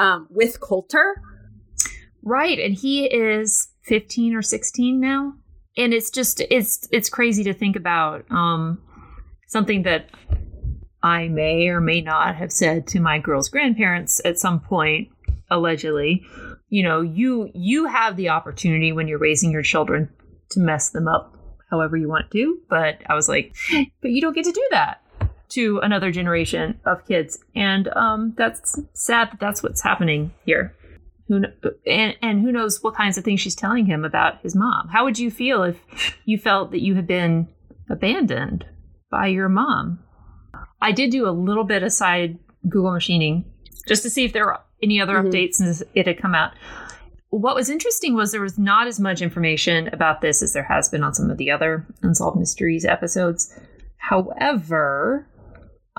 um, with Coulter. Right, and he is 15 or 16 now. And it's just it's it's crazy to think about um something that I may or may not have said to my girl's grandparents at some point allegedly. You know, you you have the opportunity when you're raising your children to mess them up however you want to, but I was like, but you don't get to do that to another generation of kids. And um that's sad that that's what's happening here. Who kn- and, and who knows what kinds of things she's telling him about his mom. How would you feel if you felt that you had been abandoned by your mom? I did do a little bit of side google machining just to see if there were any other Mhm. updates since it had come out. What was interesting was there was not as much information about this as there has been on some of the other unsolved mysteries episodes. However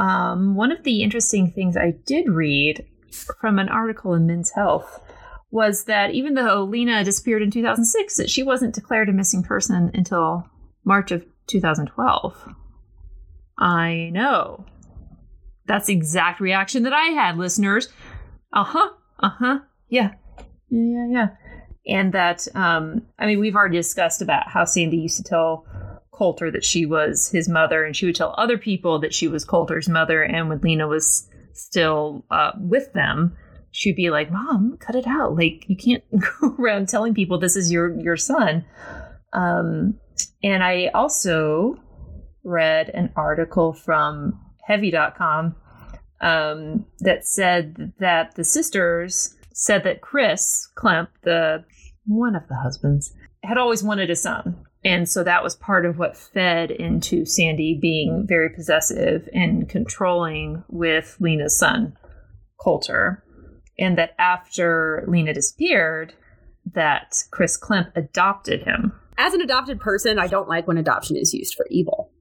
um, one of the interesting things i did read from an article in men's health was that even though Lena disappeared in 2006, that she wasn't declared a missing person until March of 2012. I know. That's the exact reaction that I had, listeners. Uh huh. Uh huh. Yeah. Yeah, yeah. And that, um, I mean, we've already discussed about how Sandy used to tell Coulter that she was his mother, and she would tell other people that she was Coulter's mother. And when Lena was still uh, with them, she'd be like, "Mom, cut it out! Like you can't [LAUGHS] go around telling people this is your your son." Um, and I also read an article from Heavy.com um, that said that the sisters said that Chris Klemp, the one of the husbands, had always wanted a son. And so that was part of what fed into Sandy being very possessive and controlling with Lena's son, Coulter. And that after Lena disappeared, that Chris Klemp adopted him. As an adopted person, I don't like when adoption is used for evil.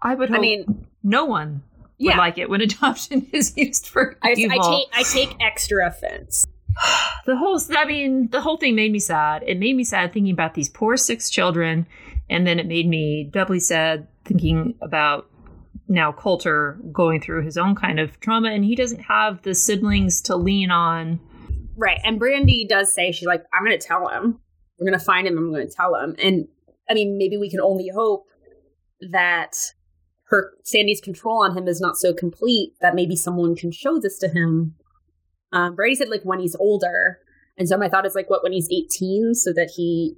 I would I mean, no one would yeah. like it when [LAUGHS] adoption is used for I, evil. I take I take extra offense. [SIGHS] the whole I mean, the whole thing made me sad. It made me sad thinking about these poor six children, and then it made me doubly sad thinking about now Coulter going through his own kind of trauma, and he doesn't have the siblings to lean on. Right, and Brandy does say she's like, "I'm to tell him. We're to find him. I'm to tell him." And I mean, maybe we can only hope that her Sandy's control on him is not so complete that maybe someone can show this to him. Um, Brady said like when he's older, and so my thought is like what when he's 18, so that he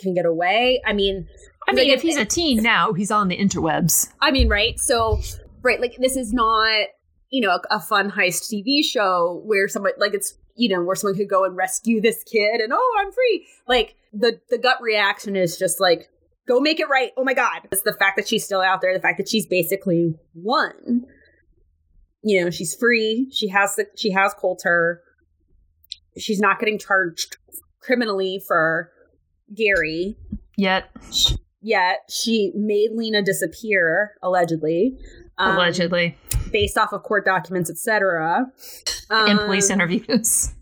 can get away. I mean, I mean, like, if he's a teen now, he's on the interwebs. I mean, right? So, right, like this is not you know a, a fun heist TV show where someone like it's you know where someone could go and rescue this kid and oh I'm free. Like the the gut reaction is just like Go make it right. Oh my God. It's the fact that she's still out there, the fact that she's basically won. You know, she's free. She has the she has Coulter. She's not getting charged criminally for Gary. Yet. Yet. She made Lena disappear, allegedly. Um, allegedly. Based off of court documents, etc. Um, and police interviews.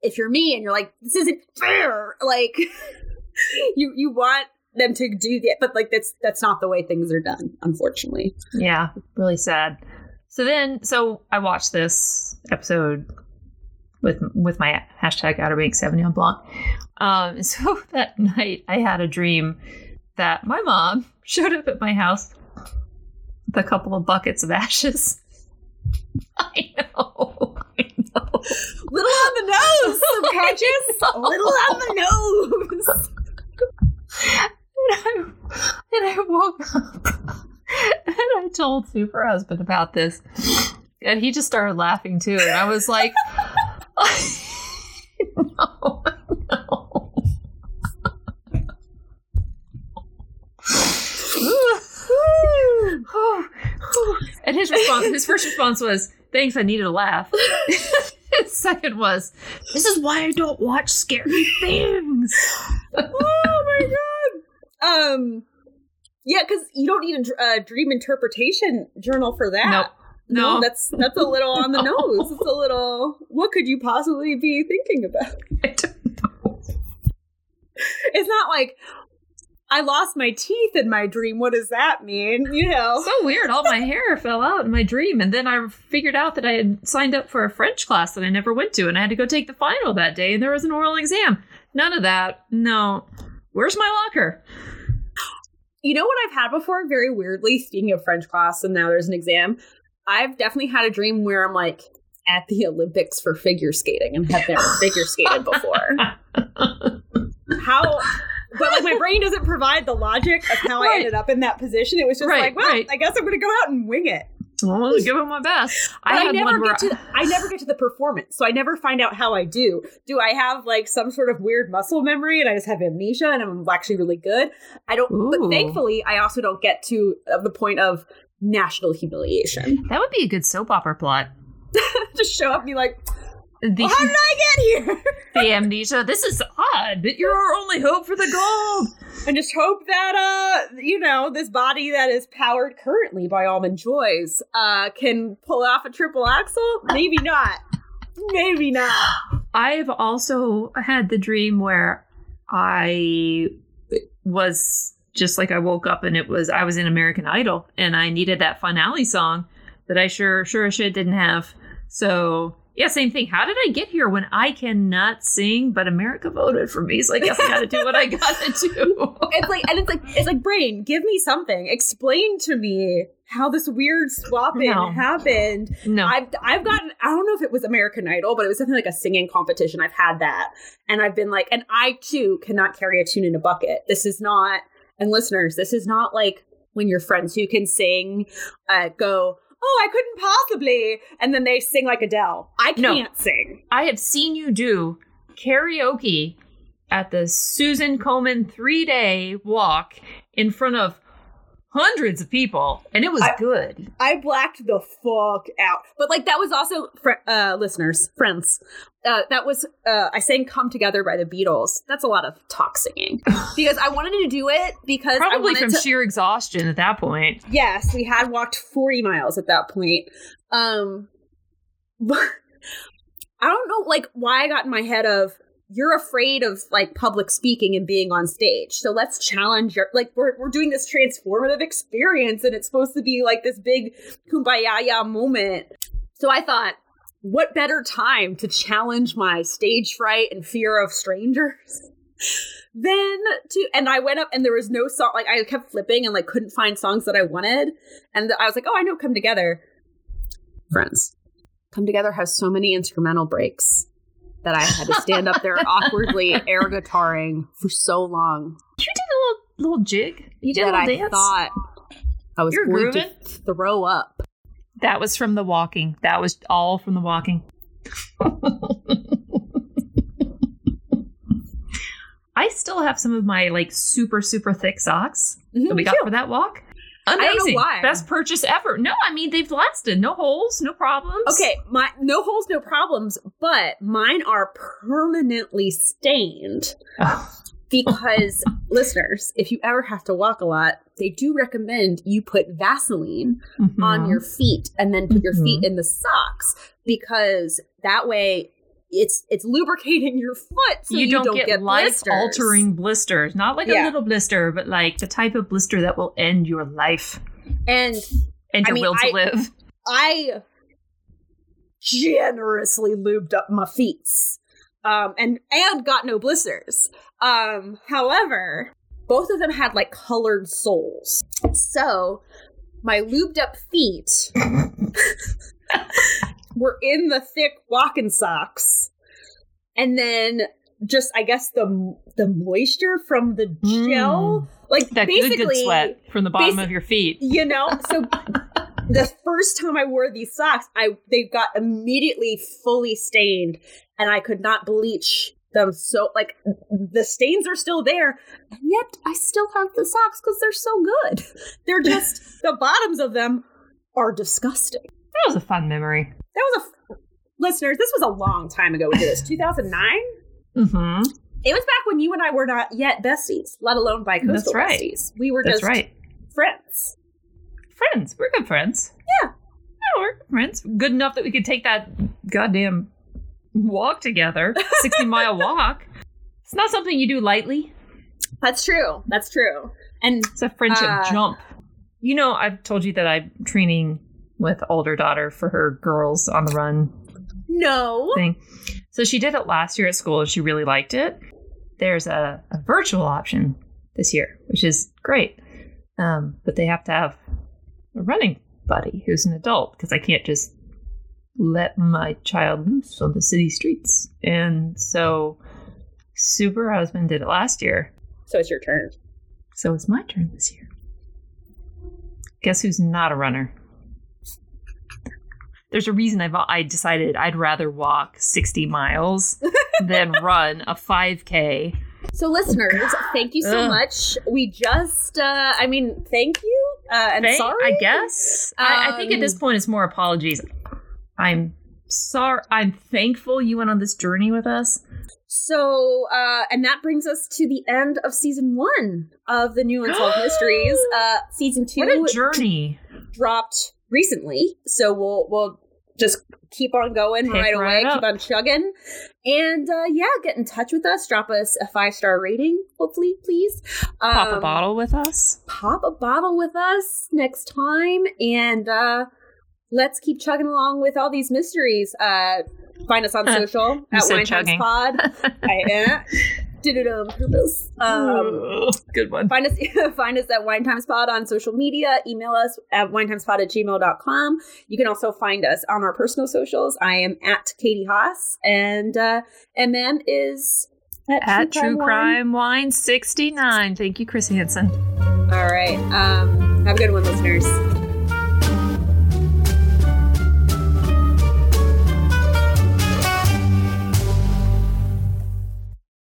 If you're me and you're like, this isn't fair, like [LAUGHS] you you want them to do that but like that's that's not the way things are done unfortunately yeah really sad so then so i watched this episode with with my hashtag outer banks sauvignon blanc um [LAUGHS] so that night i had a dream that my mom [LAUGHS] showed up at my house with a couple of buckets of ashes [LAUGHS] i know I know. Little on the nose, subconscious. Little on the nose. And I, and I woke up and I told Super Husband about this. And he just started laughing too. And I was like, [LAUGHS] no, no. and his response, his first response was, "Thanks, I needed a laugh." [LAUGHS] second was, "This is why I don't watch scary [LAUGHS] things." oh my god! Um, yeah, because you don't need a uh, dream interpretation journal for that. Nope. No, no, that's that's a little on the [LAUGHS] nose. It's a little. What could you possibly be thinking about? [LAUGHS] It's not like I lost my teeth in my dream. What does that mean? You know, so weird. All my hair [LAUGHS] fell out in my dream, and then I figured out that I had signed up for a French class that I never went to, and I had to go take the final that day, and there was an oral exam. None of that. No. Where's my locker? You know what I've had before? Very weirdly, speaking of French class, and now there's an exam. I've definitely had a dream where I'm like at the Olympics for figure skating and have never [LAUGHS] figure skated before. how but like my brain doesn't provide the logic of how right. I ended up in that position. It was just right, like, well, right. I guess I'm gonna go out and wing it. Well, give it my best. I, I never get to. I never get to the performance, so I never find out how I do. Do I have like some sort of weird muscle memory, and I just have amnesia, and I'm actually really good? I don't. Ooh. But thankfully, I also don't get to uh, the point of national humiliation. That would be a good soap opera plot. [LAUGHS] just show up and be like, the, well, how did I get here? [LAUGHS] the amnesia. This is odd, but you're our only hope for the gold. And just hope that, uh, you know, this body that is powered currently by almond joys, uh, can pull off a triple axel Maybe not. Maybe not. I've also had the dream where I was just like I woke up and it was I was in American Idol and I needed that finale song that I sure sure as shit didn't have. So Yeah, same thing. How did I get here when I cannot sing, but America voted for me? So I guess I got to do what I [LAUGHS] got to do. It's like, and it's like, it's like, brain, give me something. Explain to me how this weird swapping No. happened. No, I've I've gotten I don't know if it was American Idol, but it was something like a singing competition. I've had that, and I've been like, and I too cannot carry a tune in a bucket. This is not, and listeners, this is not like when your friends who can sing uh, go, oh, I couldn't possibly, and then they sing like Adele. I can't sing. I have seen you do karaoke at the Susan Komen three day walk in front of hundreds of people, and it was I- good. I blacked the fuck out. But like that was also fr- uh listeners, friends. Uh that was uh I sang Come Together by the Beatles. That's a lot of talk singing. [LAUGHS] because I wanted to do it because Probably from to sheer exhaustion at that point. Yes, we had walked 40 miles at that point. Um but [LAUGHS] I don't know like why I got in my head of you're afraid of like public speaking and being on stage. So let's challenge your like we're we're doing this transformative experience and it's supposed to be like this big kumbaya moment. So I thought what better time to challenge my stage fright and fear of strangers [LAUGHS] than to and I went up and there was no song like I kept flipping and like couldn't find songs that I wanted and I was like, "Oh, I know Come Together." Friends. Come Together has so many instrumental breaks that I had to stand up there awkwardly [LAUGHS] air guitaring for so long You did a little little jig. You did a that little I dance. thought I was You're going grooving. to throw up. That was from the walking. That was all from the walking. [LAUGHS] I still have some of my like super super thick socks that we mm-hmm. got for that walk. Don't know Amazing. why. Best purchase ever. No, I mean they've lasted. No holes, no problems. Okay, my no holes, no problems, but mine are permanently stained [LAUGHS] because listeners, if you ever have to walk a lot, they do recommend you put Vaseline Mhm. on your feet and then put your feet Mhm. in the socks because that way it's it's lubricating your foot so you, don't, get, life blisters. altering blisters. Not like a little blister, but like the type of blister that will end your life And and I your mean, will to I- live. I generously lubed up my feet. Um and and got no blisters. Um however, both of them had like colored soles. So my lubed up feet [LAUGHS] were in the thick walking socks. And then just I guess the the moisture from the gel like Mm. That basically good, good sweat from the bottom basi- of your feet. [LAUGHS] you know so [LAUGHS] the first time i wore these socks i they got immediately fully stained and i could not bleach them so like the stains are still there and yet i still have the socks because they're so good [LAUGHS] they're just the bottoms of them are disgusting That was a fun memory. That was a listeners this was a long time ago we did this 2009 Mm-hmm. it was back when you and i were not yet besties let alone by coastal That's right. besties we were That's just right. friends Friends. We're good friends. Yeah. Yeah, we're good friends. Good enough that we could take that goddamn walk together. [LAUGHS] 60 mile walk. It's not something you do lightly. that's true that's true and It's a friendship Uh, jump. You know, I've told you that I'm training with older daughter for her girls on the run no thing. So she did it last year at school and she really liked it. There's a, a virtual option this year, which is great. Um, but they have to have a running buddy who's an adult because I can't just let my child loose on the city streets. And so Super Husband did it last year. So it's your turn. So it's my turn this year. Guess who's not a runner? There's a reason I've I decided I'd rather walk 60 miles [LAUGHS] than run a 5k. So listeners, thank you so Ugh. much. We just, uh, I mean, thank you. Uh, and Thank- sorry. I guess. I, I think at this Um, point it's more apologies. I'm sorry. I'm thankful you went on this journey with us. So, uh, and that brings us to the end of season one of the New Unsolved [GASPS] Mysteries. Uh, season two What a journey. dropped recently, so we'll we'll just keep on going Pick right away, keep on chugging, and uh, yeah, get in touch with us. Drop us a five star rating, hopefully, please. Pop a Um, bottle with us. pop a bottle with us next time and uh let's keep chugging along with all these mysteries uh Find us on social at said Wine Times. Pod. [LAUGHS] I uh, did it on purpose. Um, [LAUGHS] Good one. Find us [LAUGHS] find us at Wine Times Pod on social media. Email us at winetimespod at gmail.com. You can also find us on our personal socials. I am at Katy Hoss and uh MM is At True Wine. Crime Wine 69. Thank you, Chris Hansen. All right. Um have a good one, listeners.